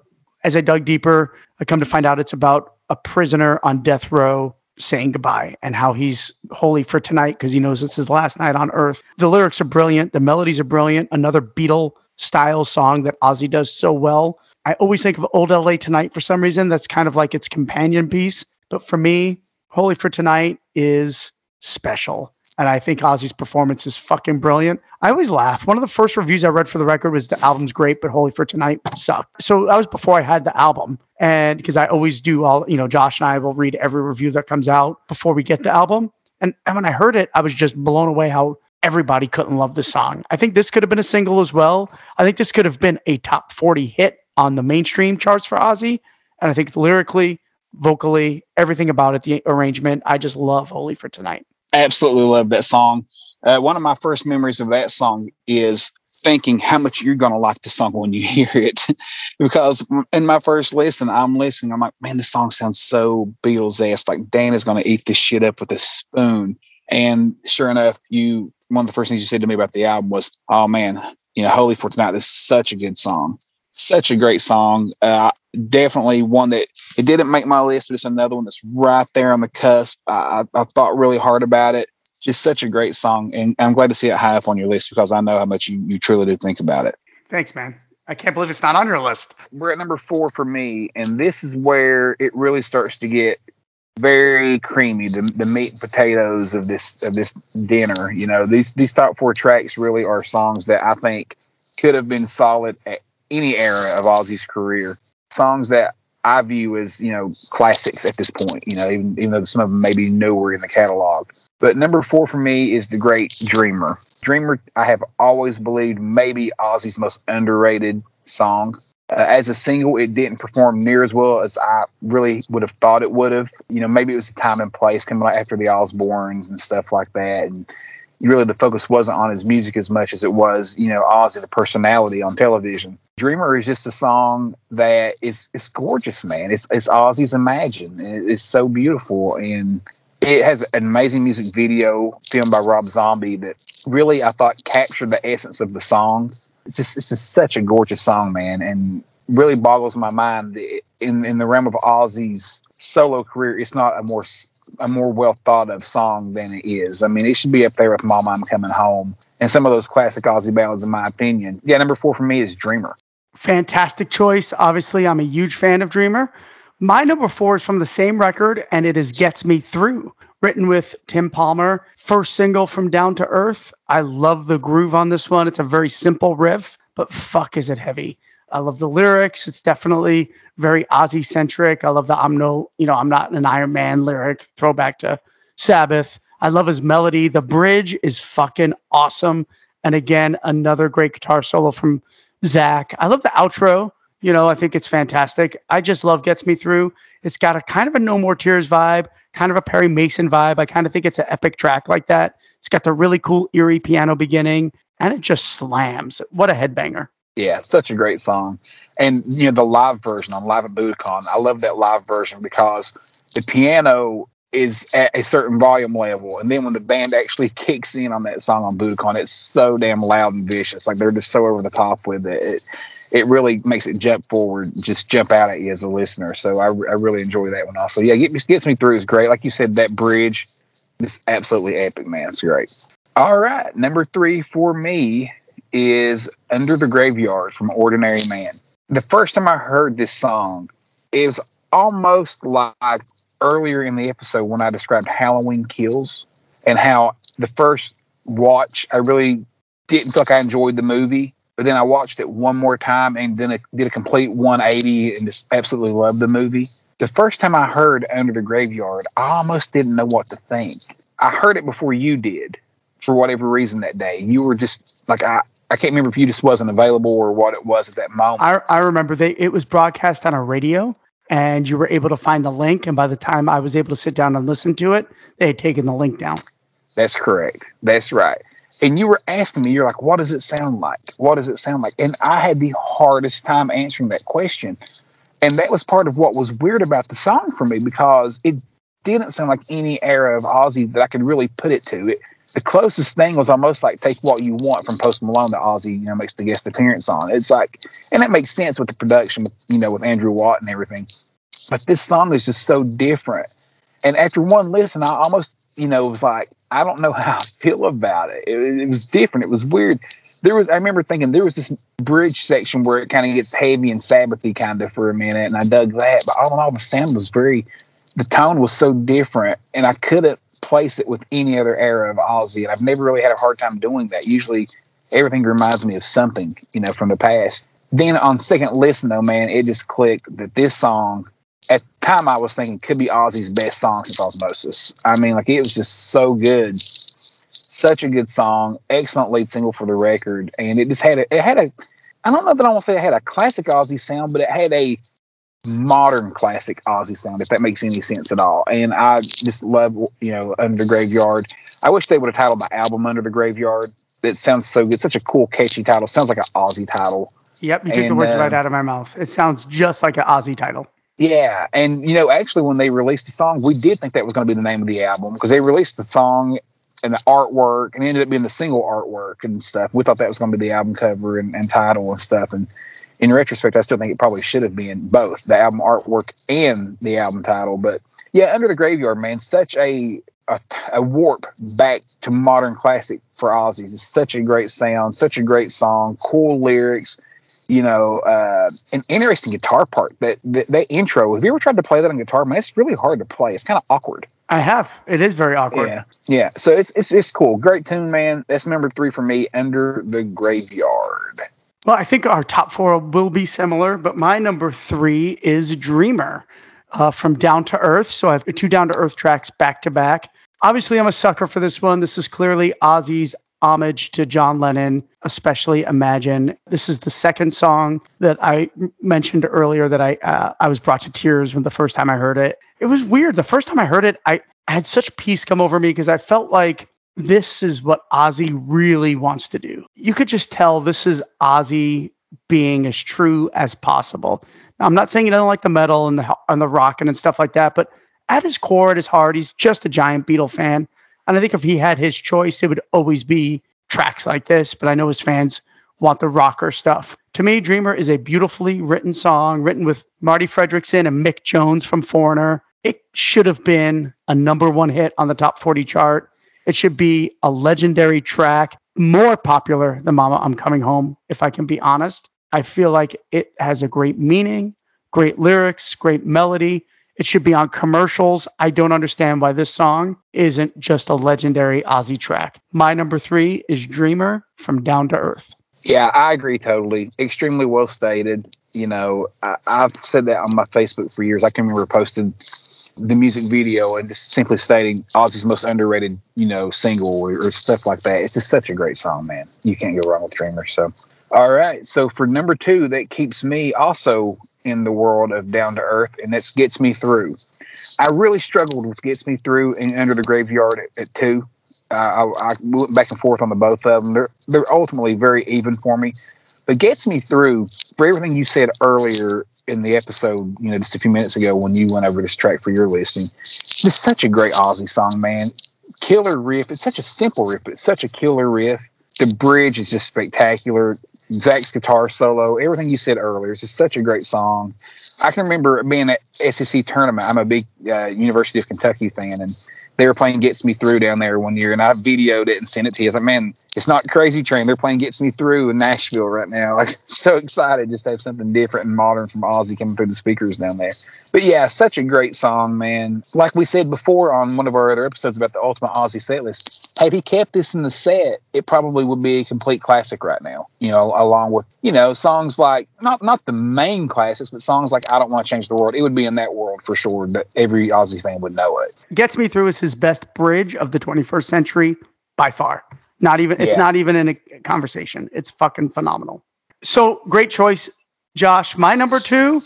as I dug deeper, I come to find out it's about a prisoner on death row saying goodbye and how he's holy for tonight because he knows it's his last night on earth. The lyrics are brilliant. The melodies are brilliant. Another Beatle style song that Ozzy does so well. I always think of Old LA Tonight for some reason. That's kind of like its companion piece. But for me, Holy for Tonight is special. And I think Ozzy's performance is fucking brilliant. I always laugh. One of the first reviews I read for the record was the album's great, but Holy for Tonight sucked. So that was before I had the album. And because I always do all, you know, Josh and I will read every review that comes out before we get the album. And, and when I heard it, I was just blown away how everybody couldn't love the song. I think this could have been a single as well. I think this could have been a top 40 hit on the mainstream charts for Ozzy. And I think lyrically, vocally, everything about it, the arrangement, I just love Holy for Tonight absolutely love that song. Uh, one of my first memories of that song is thinking how much you're going to like the song when you hear it. because in my first listen, I'm listening, I'm like, man, this song sounds so Beatles esque. Like Dan is going to eat this shit up with a spoon. And sure enough, you one of the first things you said to me about the album was, oh man, you know, Holy for Tonight is such a good song. Such a great song. Uh, definitely one that it didn't make my list, but it's another one that's right there on the cusp. I, I, I thought really hard about it. Just such a great song, and I'm glad to see it high up on your list because I know how much you, you truly do think about it. Thanks, man. I can't believe it's not on your list. We're at number four for me, and this is where it really starts to get very creamy. The, the meat and potatoes of this of this dinner. You know, these these top four tracks really are songs that I think could have been solid at any era of Ozzy's career. Songs that I view as you know classics at this point. You know, even even though some of them may be newer in the catalog. But number four for me is the great Dreamer. Dreamer, I have always believed maybe Ozzy's most underrated song. Uh, as a single, it didn't perform near as well as I really would have thought it would have. You know, maybe it was the time and place coming after the Osbournes and stuff like that, and really the focus wasn't on his music as much as it was, you know, Ozzy the personality on television. Dreamer is just a song that is it's gorgeous, man. It's it's Ozzy's Imagine. It's so beautiful and it has an amazing music video filmed by Rob Zombie that really I thought captured the essence of the song. It's just it's just such a gorgeous song, man, and really boggles my mind in in the realm of Ozzy's solo career, it's not a more a more well thought of song than it is. I mean, it should be up there with Mama I'm Coming Home and some of those classic Ozzy ballads, in my opinion. Yeah, number four for me is Dreamer. Fantastic choice. Obviously, I'm a huge fan of Dreamer. My number four is from the same record, and it is Gets Me Through, written with Tim Palmer. First single from Down to Earth. I love the groove on this one. It's a very simple riff, but fuck, is it heavy. I love the lyrics. It's definitely very Ozzy centric. I love the I'm no, you know, I'm not an Iron Man lyric, throwback to Sabbath. I love his melody. The bridge is fucking awesome. And again, another great guitar solo from Zakk. I love the outro. You know, I think it's fantastic. I just love Gets Me Through. It's got a kind of a No More Tears vibe, kind of a Perry Mason vibe. I kind of think it's an epic track like that. It's got the really cool, eerie piano beginning, and it just slams. What a headbanger. Yeah, such a great song. And you know, the live version on Live at Budokan, I love that live version because the piano is at a certain volume level. And then when the band actually kicks in on that song on Budokan, it's so damn loud and vicious. Like they're just so over the top with it. It, it really makes it jump forward, just jump out at you as a listener. So I, I really enjoy that one also. Yeah, Get, Gets Me Through is great. Like you said, that bridge is absolutely epic, man. It's great. All right. Number three for me is Under the Graveyard from Ordinary Man. The first time I heard this song, it was almost like earlier in the episode when I described Halloween Kills and how the first watch, I really didn't feel like I enjoyed the movie. But then I watched it one more time and then it did a complete 180 and just absolutely loved the movie. The first time I heard Under the Graveyard, I almost didn't know what to think. I heard it before you did for whatever reason that day. You were just like, I, I can't remember if you just wasn't available or what it was at that moment. I, I remember they it was broadcast on a radio and you were able to find the link. And by the time I was able to sit down and listen to it, they had taken the link down. That's correct. That's right. And you were asking me, you're like, what does it sound like? What does it sound like? And I had the hardest time answering that question. And that was part of what was weird about the song for me because it didn't sound like any era of Ozzy that I could really put it to. It the closest thing was almost like take what you want from Post Malone that Ozzy, you know, makes the guest appearance on. It's like, and that makes sense with the production, you know, with Andrew Watt and everything. But this song is just so different. And after one listen, I almost, you know, was like, I don't know how I feel about it. It, it was different. It was weird. There was, I remember thinking there was this bridge section where it kind of gets heavy and Sabbathy kind of for a minute, and I dug that. But all in all, the sound was very, the tone was so different, and I couldn't place it with any other era of Ozzy, and I've never really had a hard time doing that. Usually, everything reminds me of something, you know, from the past. Then on second listen, though, man, it just clicked that this song. At the time, I was thinking could be Ozzy's best song since Ozzmosis. I mean, like it was just so good, such a good song, excellent lead single for the record, and it just had a, it had a. I don't know that I want to say it had a classic Ozzy sound, but it had a modern classic Ozzy sound, if that makes any sense at all. And I just love, you know, Under the Graveyard. I wish they would have titled my album Under the Graveyard. It sounds so good. Such a cool, catchy title. Sounds like an Ozzy title. Yep, you took and, the words uh, right out of my mouth. It sounds just like an Ozzy title. Yeah, and you know, actually, when they released the song, we did think that was going to be the name of the album because they released the song and the artwork, and ended up being the single artwork and stuff. We thought that was going to be the album cover and, and title and stuff. And in retrospect, I still think it probably should have been both the album artwork and the album title. But yeah, Under the Graveyard, man, such a a, a warp back to modern classic for Ozzy's. It's such a great sound, such a great song, cool lyrics you know, uh, an interesting guitar part. That, that that intro. Have you ever tried to play that on guitar? Man, it's really hard to play. It's kind of awkward. I have. It is very awkward. Yeah, yeah. So it's it's it's cool. Great tune, man. That's number three for me. Under the graveyard. Well, I think our top four will be similar, but my number three is Dreamer uh, from Down to Earth. So I have two Down to Earth tracks back to back. Obviously, I'm a sucker for this one. This is clearly Ozzy's homage to John Lennon, especially Imagine. This is the second song that I mentioned earlier that I uh, I was brought to tears when the first time I heard it. It was weird. The first time I heard it, I, I had such peace come over me because I felt like this is what Ozzy really wants to do. You could just tell this is Ozzy being as true as possible. Now, I'm not saying he doesn't like the metal and the and the rocking and stuff like that, but at his core, at his heart, he's just a giant Beatle fan. And I think if he had his choice, it would always be tracks like this. But I know his fans want the rocker stuff. To me, Dreamer is a beautifully written song, written with Marti Frederiksen and Mick Jones from Foreigner. It should have been a number one hit on the top 40 chart. It should be a legendary track, more popular than Mama, I'm Coming Home, if I can be honest. I feel like it has a great meaning, great lyrics, great melody. It should be on commercials. I don't understand why this song isn't just a legendary Ozzy track. My number three is Dreamer from Down to Earth. Yeah, I agree totally. Extremely well stated. You know, I, have said that on my Facebook for years. I can remember posting the music video and just simply stating Ozzy's most underrated, you know, single or, or stuff like that. It's just such a great song, man. You can't go wrong with Dreamer. So, all right. So for number two, that keeps me also in the world of Down to Earth, and that gets me through. I really struggled with Gets Me Through and Under the Graveyard at, at two. Uh, I, I, went back and forth on the both of them. They're they're ultimately very even for me. But Gets Me Through for everything you said earlier in the episode, you know, just a few minutes ago when you went over this track for your listing. Just such a great Ozzy song, man. Killer riff. It's such a simple riff, but it's such a killer riff. The bridge is just spectacular. Zakk's guitar solo, everything you said earlier. It's just such a great song. I can remember being at SEC tournament. I'm a big uh, University of Kentucky fan, and they were playing Gets Me Through down there one year, and I videoed it and sent it to you. I was like, man, it's not Crazy Train. They're playing Gets Me Through in Nashville right now. Like, so excited just to have something different and modern from Ozzy coming through the speakers down there. But yeah, such a great song, man. Like we said before on one of our other episodes about the Ultimate Ozzy set list, had he kept this in the set, it probably would be a complete classic right now. You know, along with you know songs like not not the main classics, but songs like I Don't Want to Change the World. It would be in that world for sure. That every Ozzy fan would know it. Gets Me Through is his best bridge of the 21st century by far. Not even it's yeah. not even in a conversation. It's fucking phenomenal. So great choice, Josh. My number two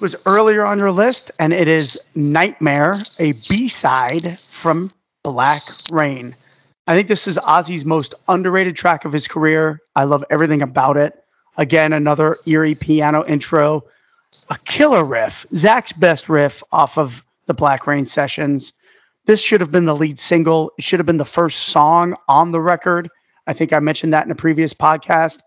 was earlier on your list, and it is Nightmare, a B-side from Black Rain. I think this is Ozzy's most underrated track of his career. I love everything about it. Again, another eerie piano intro, a killer riff, Zakk's best riff off of the Black Rain sessions. This should have been the lead single. It should have been the first song on the record. I think I mentioned that in a previous podcast.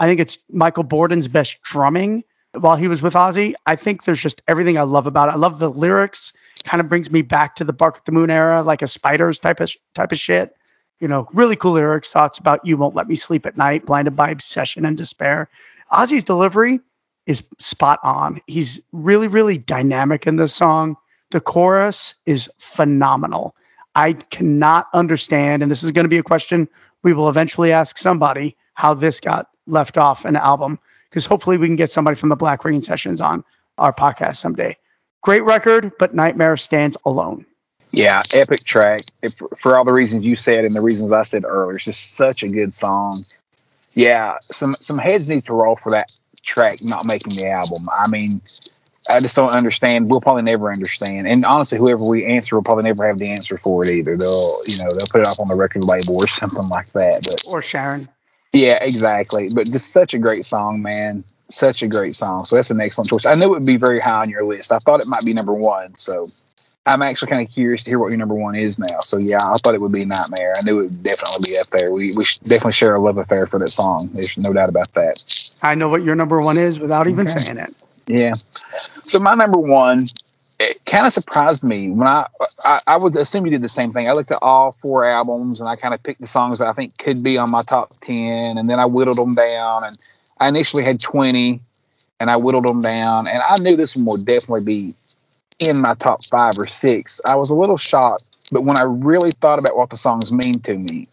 I think it's Michael Bordin's best drumming while he was with Ozzy. I think there's just everything I love about it. I love the lyrics. Kind of brings me back to the Bark at the Moon era, like a Spiders type of type of shit. You know, really cool lyrics. Thoughts about you won't let me sleep at night, blinded by obsession and despair. Ozzy's delivery is spot on. He's really, really dynamic in this song. The chorus is phenomenal. I cannot understand, and this is going to be a question we will eventually ask somebody how this got left off an album, because hopefully we can get somebody from the Black Rain Sessions on our podcast someday. Great record, but Nightmare stands alone. Yeah, epic track. If, for all the reasons you said and the reasons I said earlier, it's just such a good song. Yeah, some some heads need to roll for that track not making the album. I mean, I just don't understand. We'll probably never understand. And honestly, whoever we answer will probably never have the answer for it either. They'll, you know, they'll put it up on the record label or something like that. But or Sharon. Yeah, exactly. But just such a great song, man. Such a great song. So that's an excellent choice. I knew it would be very high on your list. I thought it might be number one. So I'm actually kind of curious to hear what your number one is now. So yeah, I thought it would be Nightmare. I knew it would definitely be up there. We we definitely share a love affair for that song. There's no doubt about that. I know what your number one is without even Okay. saying it. Yeah. So my number one, it kind of surprised me when I, I I would assume you did the same thing. I looked at all four albums and I kind of picked the songs that I think could be on my top ten, and then I whittled them down. And I initially had twenty, and I whittled them down, and I knew this one would definitely be in my top five or six. I was a little shocked, but when I really thought about what the songs mean to me,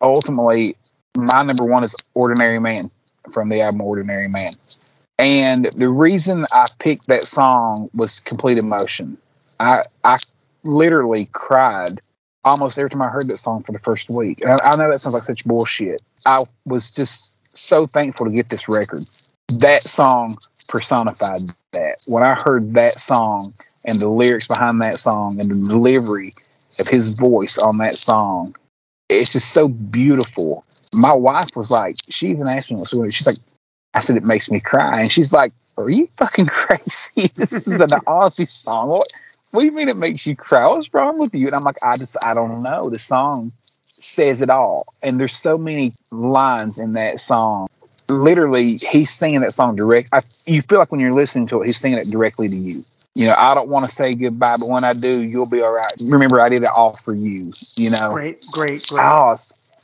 ultimately, my number one is "Ordinary Man" from the album "Ordinary Man." And the reason I picked that song was complete emotion. I I literally cried almost every time I heard that song for the first week. And I, I know that sounds like such bullshit. I was just so thankful to get this record. That song personified that. When I heard that song and the lyrics behind that song and the delivery of his voice on that song, it's just so beautiful. My wife was like, she even asked me, she's like, I said, it makes me cry. And she's like, Are you fucking crazy? This is an Ozzy song. What, what do you mean it makes you cry? What's wrong with you? And I'm like, I just, I don't know. The song says it all. And there's so many lines in that song. Literally, he's singing that song direct. I, you feel like when you're listening to it, he's singing it directly to you. You know, I don't want to say goodbye, but when I do, you'll be all right. Remember, I did it all for you. You know, Great, great, great. Oh,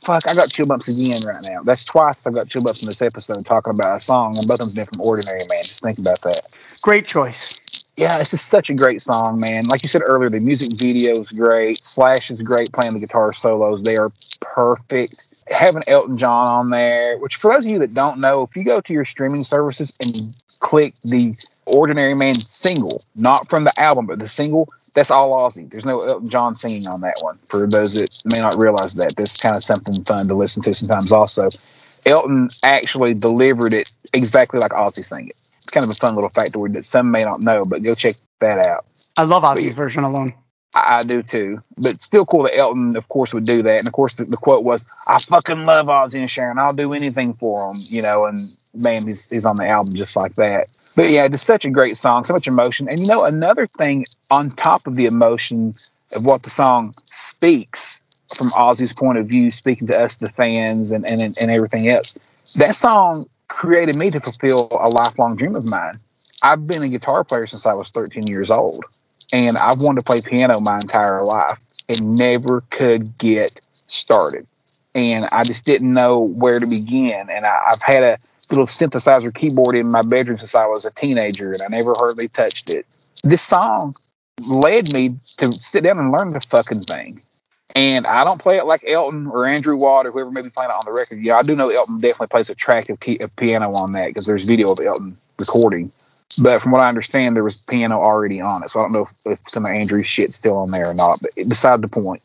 fuck! I got chill bumps again right now. That's twice I've got chill bumps in this episode talking about a song, and both of them's been from Ordinary Man. Just think about that. Great choice. Yeah, it's just such a great song, man. Like you said earlier, the music video is great. Slash is great playing the guitar solos. They are perfect. Having Elton John on there, which for those of you that don't know, if you go to your streaming services and click the Ordinary Man single, not from the album, but the single, that's all Ozzy. There's no Elton John singing on that one. For those that may not realize that, that's kind of something fun to listen to sometimes. Also, Elton actually delivered it exactly like Ozzy sang it. It's kind of a fun little factoid that some may not know, but go check that out. I love Ozzy's version alone. I, I do too, but still cool that Elton, of course, would do that. And of course, the, the quote was, "I fucking love Ozzy and Sharon. I'll do anything for them," you know. And man, he's he's on the album just like that. But yeah, it's such a great song, so much emotion. And you know, another thing on top of the emotion of what the song speaks from Ozzy's point of view, speaking to us, the fans, and and and everything else, that song created me to fulfill a lifelong dream of mine. I've been a guitar player since I was 13 years old and I've wanted to play piano my entire life and never could get started. And I just didn't know where to begin. And I, I've had a little synthesizer keyboard in my bedroom since I was a teenager, and I never hardly touched it. This song led me to sit down and learn the fucking thing. And I don't play it like Elton or Andrew Watt or whoever may be playing it on the record. Yeah, I do know Elton definitely plays attractive key, a piano on that because there's video of Elton recording. But from what I understand, there was piano already on it. So I don't know if, if some of Andrew's shit's still on there or not. But beside the point,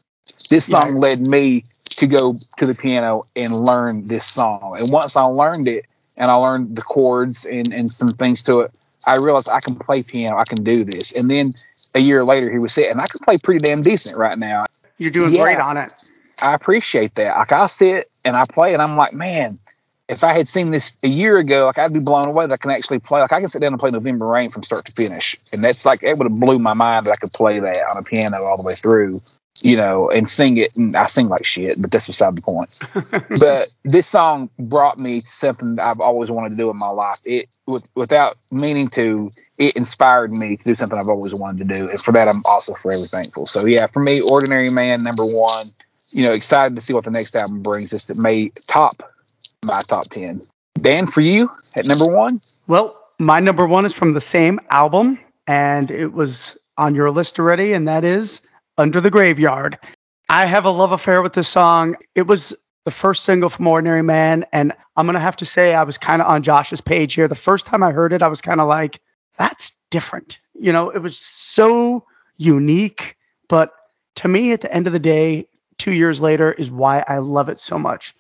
this Yeah. song led me to go to the piano and learn this song. And once I learned it and I learned the chords and, and some things to it, I realized I can play piano. I can do this. And then a year later, he was saying, I can play pretty damn decent right now. You're doing Yeah. great on it. I appreciate that. Like I sit and I play, and I'm like, man, if I had seen this a year ago, like I'd be blown away that I can actually play. Like I can sit down and play November Rain from start to finish, and that's like it would have blew my mind that I could play that on a piano all the way through, you know, and sing it. And I sing like shit, but that's beside the point. but this song brought me to something that I've always wanted to do in my life. It with, without meaning to, it inspired me to do something I've always wanted to do, and for that I'm also forever thankful. So yeah, for me, Ordinary Man number one. You know, excited to see what the next album brings us that may top my top ten. Dan, for you at number one, Well, my number one is from the same album, and it was on your list already, and that is Under the Graveyard. I have a love affair with this song. It was the first single from Ordinary Man, and I'm going to have to say I was kind of on Josh's page here. The first time I heard it, I was kind of like, that's different. You know, it was so unique, but to me, at the end of the day, two years later, is why I love it so much.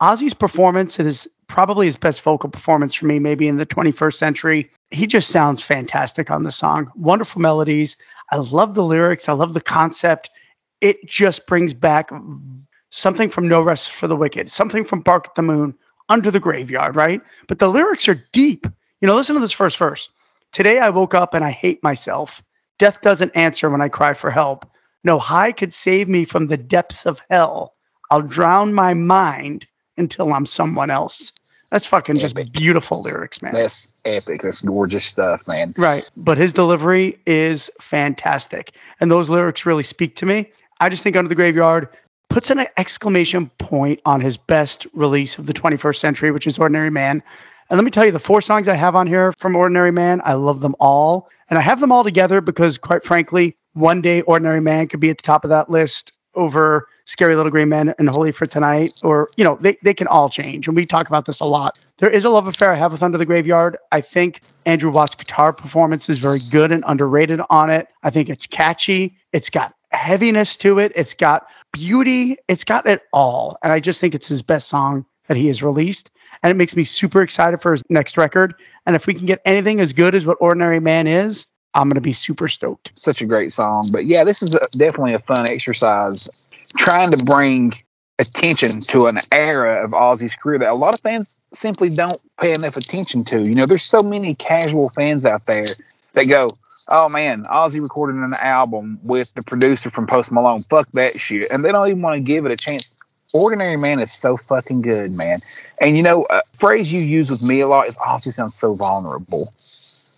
Ozzy's performance is probably his best vocal performance for me, maybe in the 21st century. He just sounds fantastic on the song. Wonderful melodies. I love the lyrics. I love the concept. It just brings back something from No Rest for the Wicked, something from Bark at the Moon, Under the Graveyard, right? But the lyrics are deep. You know, listen to this first verse. Today I woke up and I hate myself. Death doesn't answer when I cry for help. No high could save me from the depths of hell. I'll drown my mind until I'm someone else. That's fucking just beautiful lyrics, man. That's epic. That's gorgeous stuff, man. Right. But his delivery is fantastic. And those lyrics really speak to me. I just think Under the Graveyard puts an exclamation point on his best release of the 21st century, which is Ordinary Man. And let me tell you, the four songs I have on here from Ordinary Man, I love them all. And I have them all together because, quite frankly, one day Ordinary Man could be at the top of that list over Scary Little Green Men and Holy for Tonight, or, you know, they, they can all change. And we talk about this a lot. There is a love affair I have with Under the Graveyard. I think Andrew Watt's guitar performance is very good and underrated on it. I think it's catchy. It's got heaviness to it. It's got beauty. It's got it all. And I just think it's his best song that he has released. And it makes me super excited for his next record. And if we can get anything as good as what Ordinary Man is, I'm going to be super stoked. Such a great song. But yeah, this is a, definitely a fun exercise trying to bring attention to an era of Ozzy's career that a lot of fans simply don't pay enough attention to. You know, there's so many casual fans out there that go, oh man, Ozzy recorded an album with the producer from Post Malone. Fuck that shit. And they don't even want to give it a chance. Ordinary Man is so fucking good, man. And you know, a phrase you use with me a lot is Ozzy sounds so vulnerable.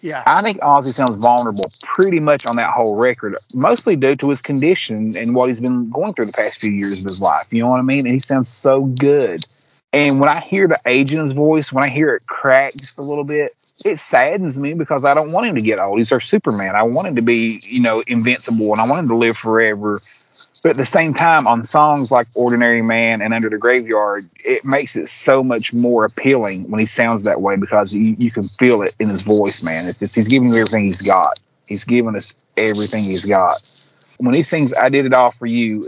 Yeah. I think Ozzy sounds vulnerable pretty much on that whole record, mostly due to his condition and what he's been going through the past few years of his life. You know what I mean? And he sounds so good. And when I hear the age in his voice, when I hear it crack just a little bit, it saddens me because I don't want him to get old. He's our Superman. I want him to be, you know, invincible and I want him to live forever. But at the same time, on songs like Ordinary Man and Under the Graveyard, it makes it so much more appealing when he sounds that way because you, you can feel it in his voice, man. It's just he's giving you everything he's got. He's giving us everything he's got. When he sings "I Did It All for You,"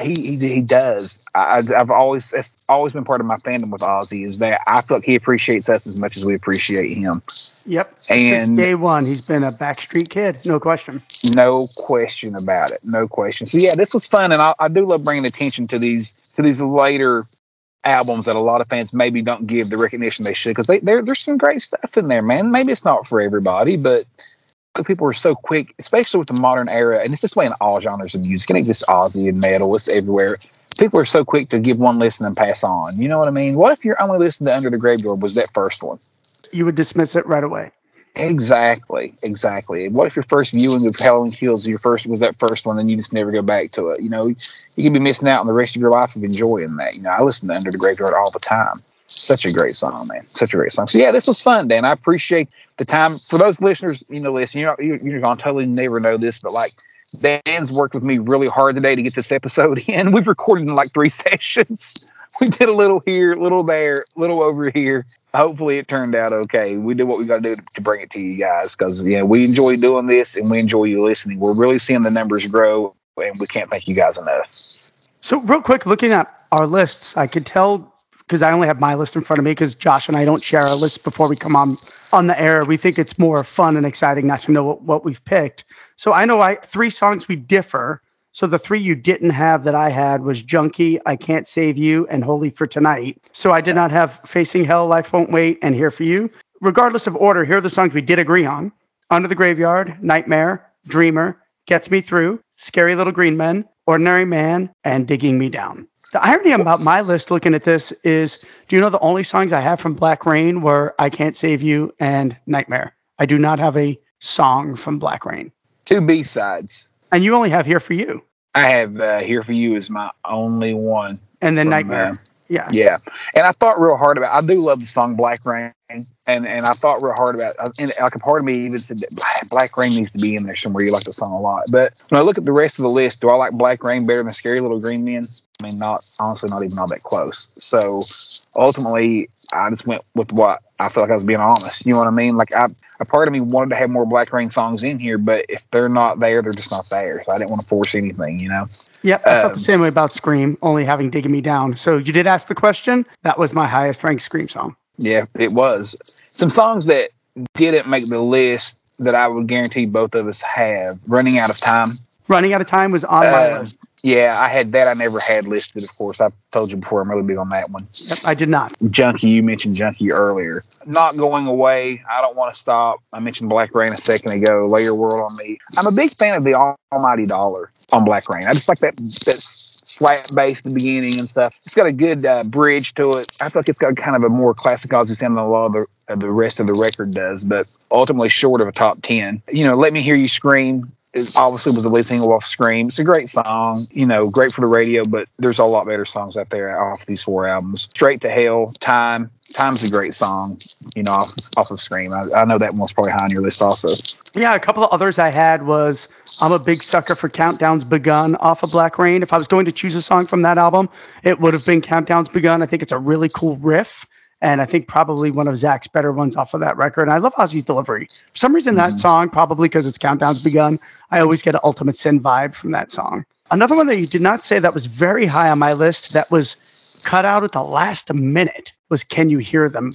he he, he does. I, I've always it's always been part of my fandom with Ozzy is that I feel like he appreciates us as much as we appreciate him. Yep. Since And- day one, he's been a backstreet kid. No question. No question about it. No question. So yeah, this was fun, and I, I do love bringing attention to these to these later albums that a lot of fans maybe don't give the recognition they should because they, there's some great stuff in there, man. Maybe it's not for everybody, but people are so quick, especially with the modern era, and it's this way in all genres of music. It ain't just Ozzy and metal; it's everywhere. People are so quick to give one listen and pass on. You know what I mean? What if your only listen to Under the Graveyard was that first one? You would dismiss it right away. Exactly, exactly. What if your first viewing of Halloween Kills your first was that first one, and you just never go back to it? You know, you could be missing out on the rest of your life of enjoying that. You know, I listen to Under the Graveyard all the time. Such a great song, man. Such a great song. So yeah, this was fun, Dan. I appreciate the time. For those listeners, you know, listen, you're you're, you're gonna totally never know this, but like Dan's worked with me really hard today to get this episode in. We've recorded in like three sessions. We did a little here, a little there, a little over here. Hopefully, it turned out okay. We did what we got to do to bring it to you guys because know we enjoy doing this and we enjoy you listening. We're really seeing the numbers grow, and we can't thank you guys enough. So, real quick, looking at our lists, I could tell because I only have my list in front of me because Josh and I don't share our list before we come on on the air. We think it's more fun and exciting not to know what, what we've picked. So, I know I three songs we differ. So, the three you didn't have that I had was Junkie, I Can't Save You, and Holy for Tonight. So, I did not have Facing Hell, Life Won't Wait, and Here for You. Regardless of order, here are the songs we did agree on Under the Graveyard, Nightmare, Dreamer, Gets Me Through, Scary Little Green Men, Ordinary Man, and Digging Me Down. The irony about my list looking at this is do you know the only songs I have from Black Rain were I Can't Save You and Nightmare? I do not have a song from Black Rain. Two B sides. And you only have Here for You I have uh, here for you is my only one. and then Nightmare. uh, yeah. Yeah, and I thought real hard about. I do love the song Black Rain, and and I thought real hard about. And like a part of me even said that Black, Rain needs to be in there somewhere. You like the song a lot, but when I look at the rest of the list, do I like Black Rain better than Scary Little Green Men? I mean, not honestly, not even all that close. So ultimately, I just went with what I felt like I was being honest. You know what I mean? Like I, a part of me wanted to have more Black Rain songs in here, but if they're not there, they're just not there. So I didn't want to force anything. You know? Yep. I felt Um, the same way about Scream, only having Digging Me Down. So you did ask the question. That was my highest ranked Scream song. Yeah, it was. Some songs that didn't make the list that I would guarantee both of us have. Running Out of Time. Running out of time was on my Uh, list. Yeah, I had that. I never had listed, of course. I told you before. I'm really big on that one. Yep, I did not. Junkie, you mentioned Junkie earlier. Not going away. I don't want to stop. I mentioned Black Rain a second ago. Lay your world on me. I'm a big fan of the Almighty Dollar on Black Rain. I just like that that slap bass at the beginning and stuff. It's got a good uh, bridge to it. I feel like it's got kind of a more classic Ozzy sound than a lot of the, of the rest of the record does, but ultimately short of a top ten. You know, Let Me Hear You Scream. It obviously was the lead single off Scream. It's a great song, you know, great for the radio, but there's a lot better songs out there off these four albums. Straight to Hell, Time. Time's a great song, you know, off, off of Scream. I, I know that one's probably high on your list also. Yeah, a couple of others I had was I'm a big sucker for Countdown's Begun off of Black Rain. If I was going to choose a song from that album, it would have been Countdown's Begun. I think it's a really cool riff. And I think probably one of Zakk's better ones off of that record. And I love Ozzy's delivery. For some reason, that Mhm. song, probably because it's Countdown's Begun, I always get an Ultimate Sin vibe from that song. Another one that you did not say that was very high on my list that was cut out at the last minute was Can You Hear Them?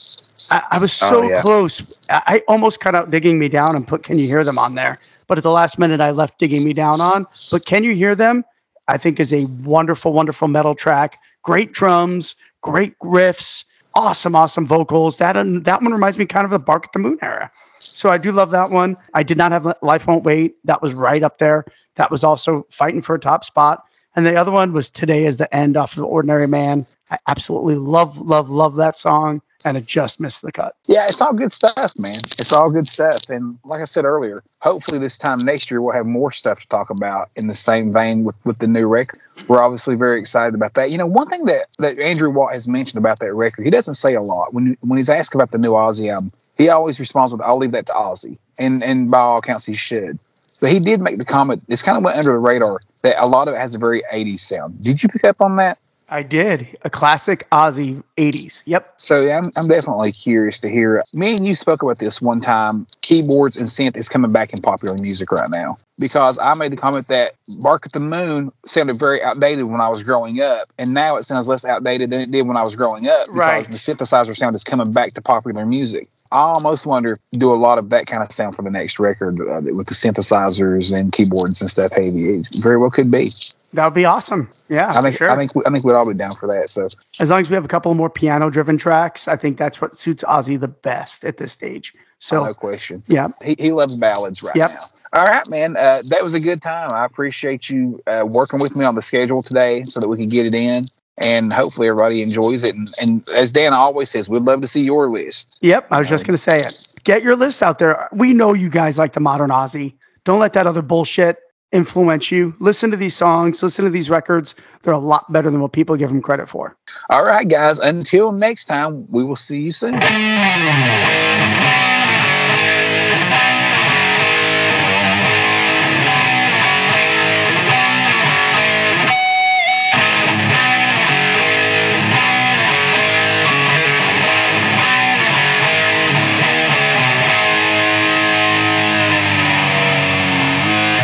I, I was so Oh, yeah. close. I, I almost cut out Digging Me Down and put Can You Hear Them on there. But at the last minute, I left Digging Me Down on. But Can You Hear Them? I think is a wonderful, wonderful metal track. Great drums, great riffs, awesome, awesome vocals. That that one reminds me kind of the Bark at the Moon era. So I do love that one. I did not have Life Won't Wait. That was right up there. That was also fighting for a top spot. And the other one was Today is the End off of Ordinary Man. I absolutely love, love, love that song. And it just missed the cut. Yeah, it's all good stuff, man. It's all good stuff. And like I said earlier, hopefully this time next year we'll have more stuff to talk about in the same vein with, with the new record. We're obviously very excited about that. You know, one thing that, that Andrew Watt has mentioned about that record, he doesn't say a lot. When when he's asked about the new Ozzy album, he always responds with, I'll leave that to Ozzy. And and by all accounts he should. But he did make the comment, this kind of went under the radar, that a lot of it has a very 80s sound. Did you pick up on that? I did. A classic Ozzy 80s. Yep. So yeah, I'm, I'm definitely curious to hear. Me and you spoke about this one time. Keyboards and synth is coming back in popular music right now because I made the comment that "Bark at the Moon" sounded very outdated when I was growing up, and now it sounds less outdated than it did when I was growing up because Right. the synthesizer sound is coming back to popular music. I almost wonder do a lot of that kind of sound for the next record uh, with the synthesizers and keyboards and stuff heavy. It very well could be. That would be awesome. Yeah. I think sure. I think I think we'd all be down for that. So as long as we have a couple more piano driven tracks, I think that's what suits Ozzy the best at this stage. So, no question. yeah. he, he loves ballads right Yep. now. All right, man. Uh, that was a good time. I appreciate you uh, working with me on the schedule today so that we could get it in. And hopefully everybody enjoys it. And, and as Dan always says, we'd love to see your list. Yep. I was just going to say it. Get your lists out there. We know you guys like the modern Ozzy. Don't let that other bullshit influence you. Listen to these songs, listen to these records. They're a lot better than what people give them credit for. All right, guys. Until next time, we will see you soon.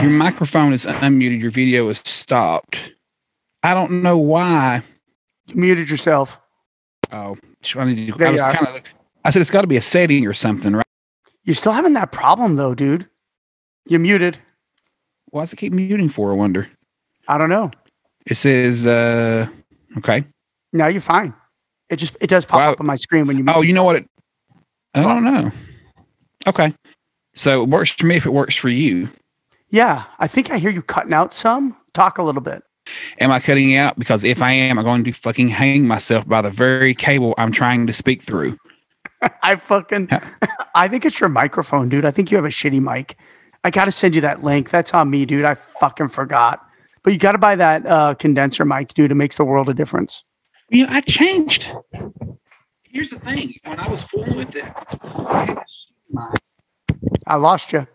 Your microphone is unmuted. Your video is stopped. I don't know why. You muted yourself. Oh, I need to. There I was kind of. I said it's got to be a setting or something, right? You're still having that problem though, dude. You're muted. Why does it keep muting for? I wonder. I don't know. It says, uh, okay. No, you're fine. It just it does pop Wow. up on my screen when you Oh, you know what? It, I don't know. Okay. So it works for me if it works for you. Yeah, I think I hear you cutting out some. Talk a little bit. Am I cutting out? Because if I am, I'm going to fucking hang myself by the very cable I'm trying to speak through. I fucking I think it's your microphone, dude. I think you have a shitty mic. I gotta send you that link. That's on me, dude. I fucking forgot. But you gotta buy that uh, condenser mic, dude. It makes the world a difference. You know, I changed. Here's the thing: when I was fooling with it, I had this mic. I lost you.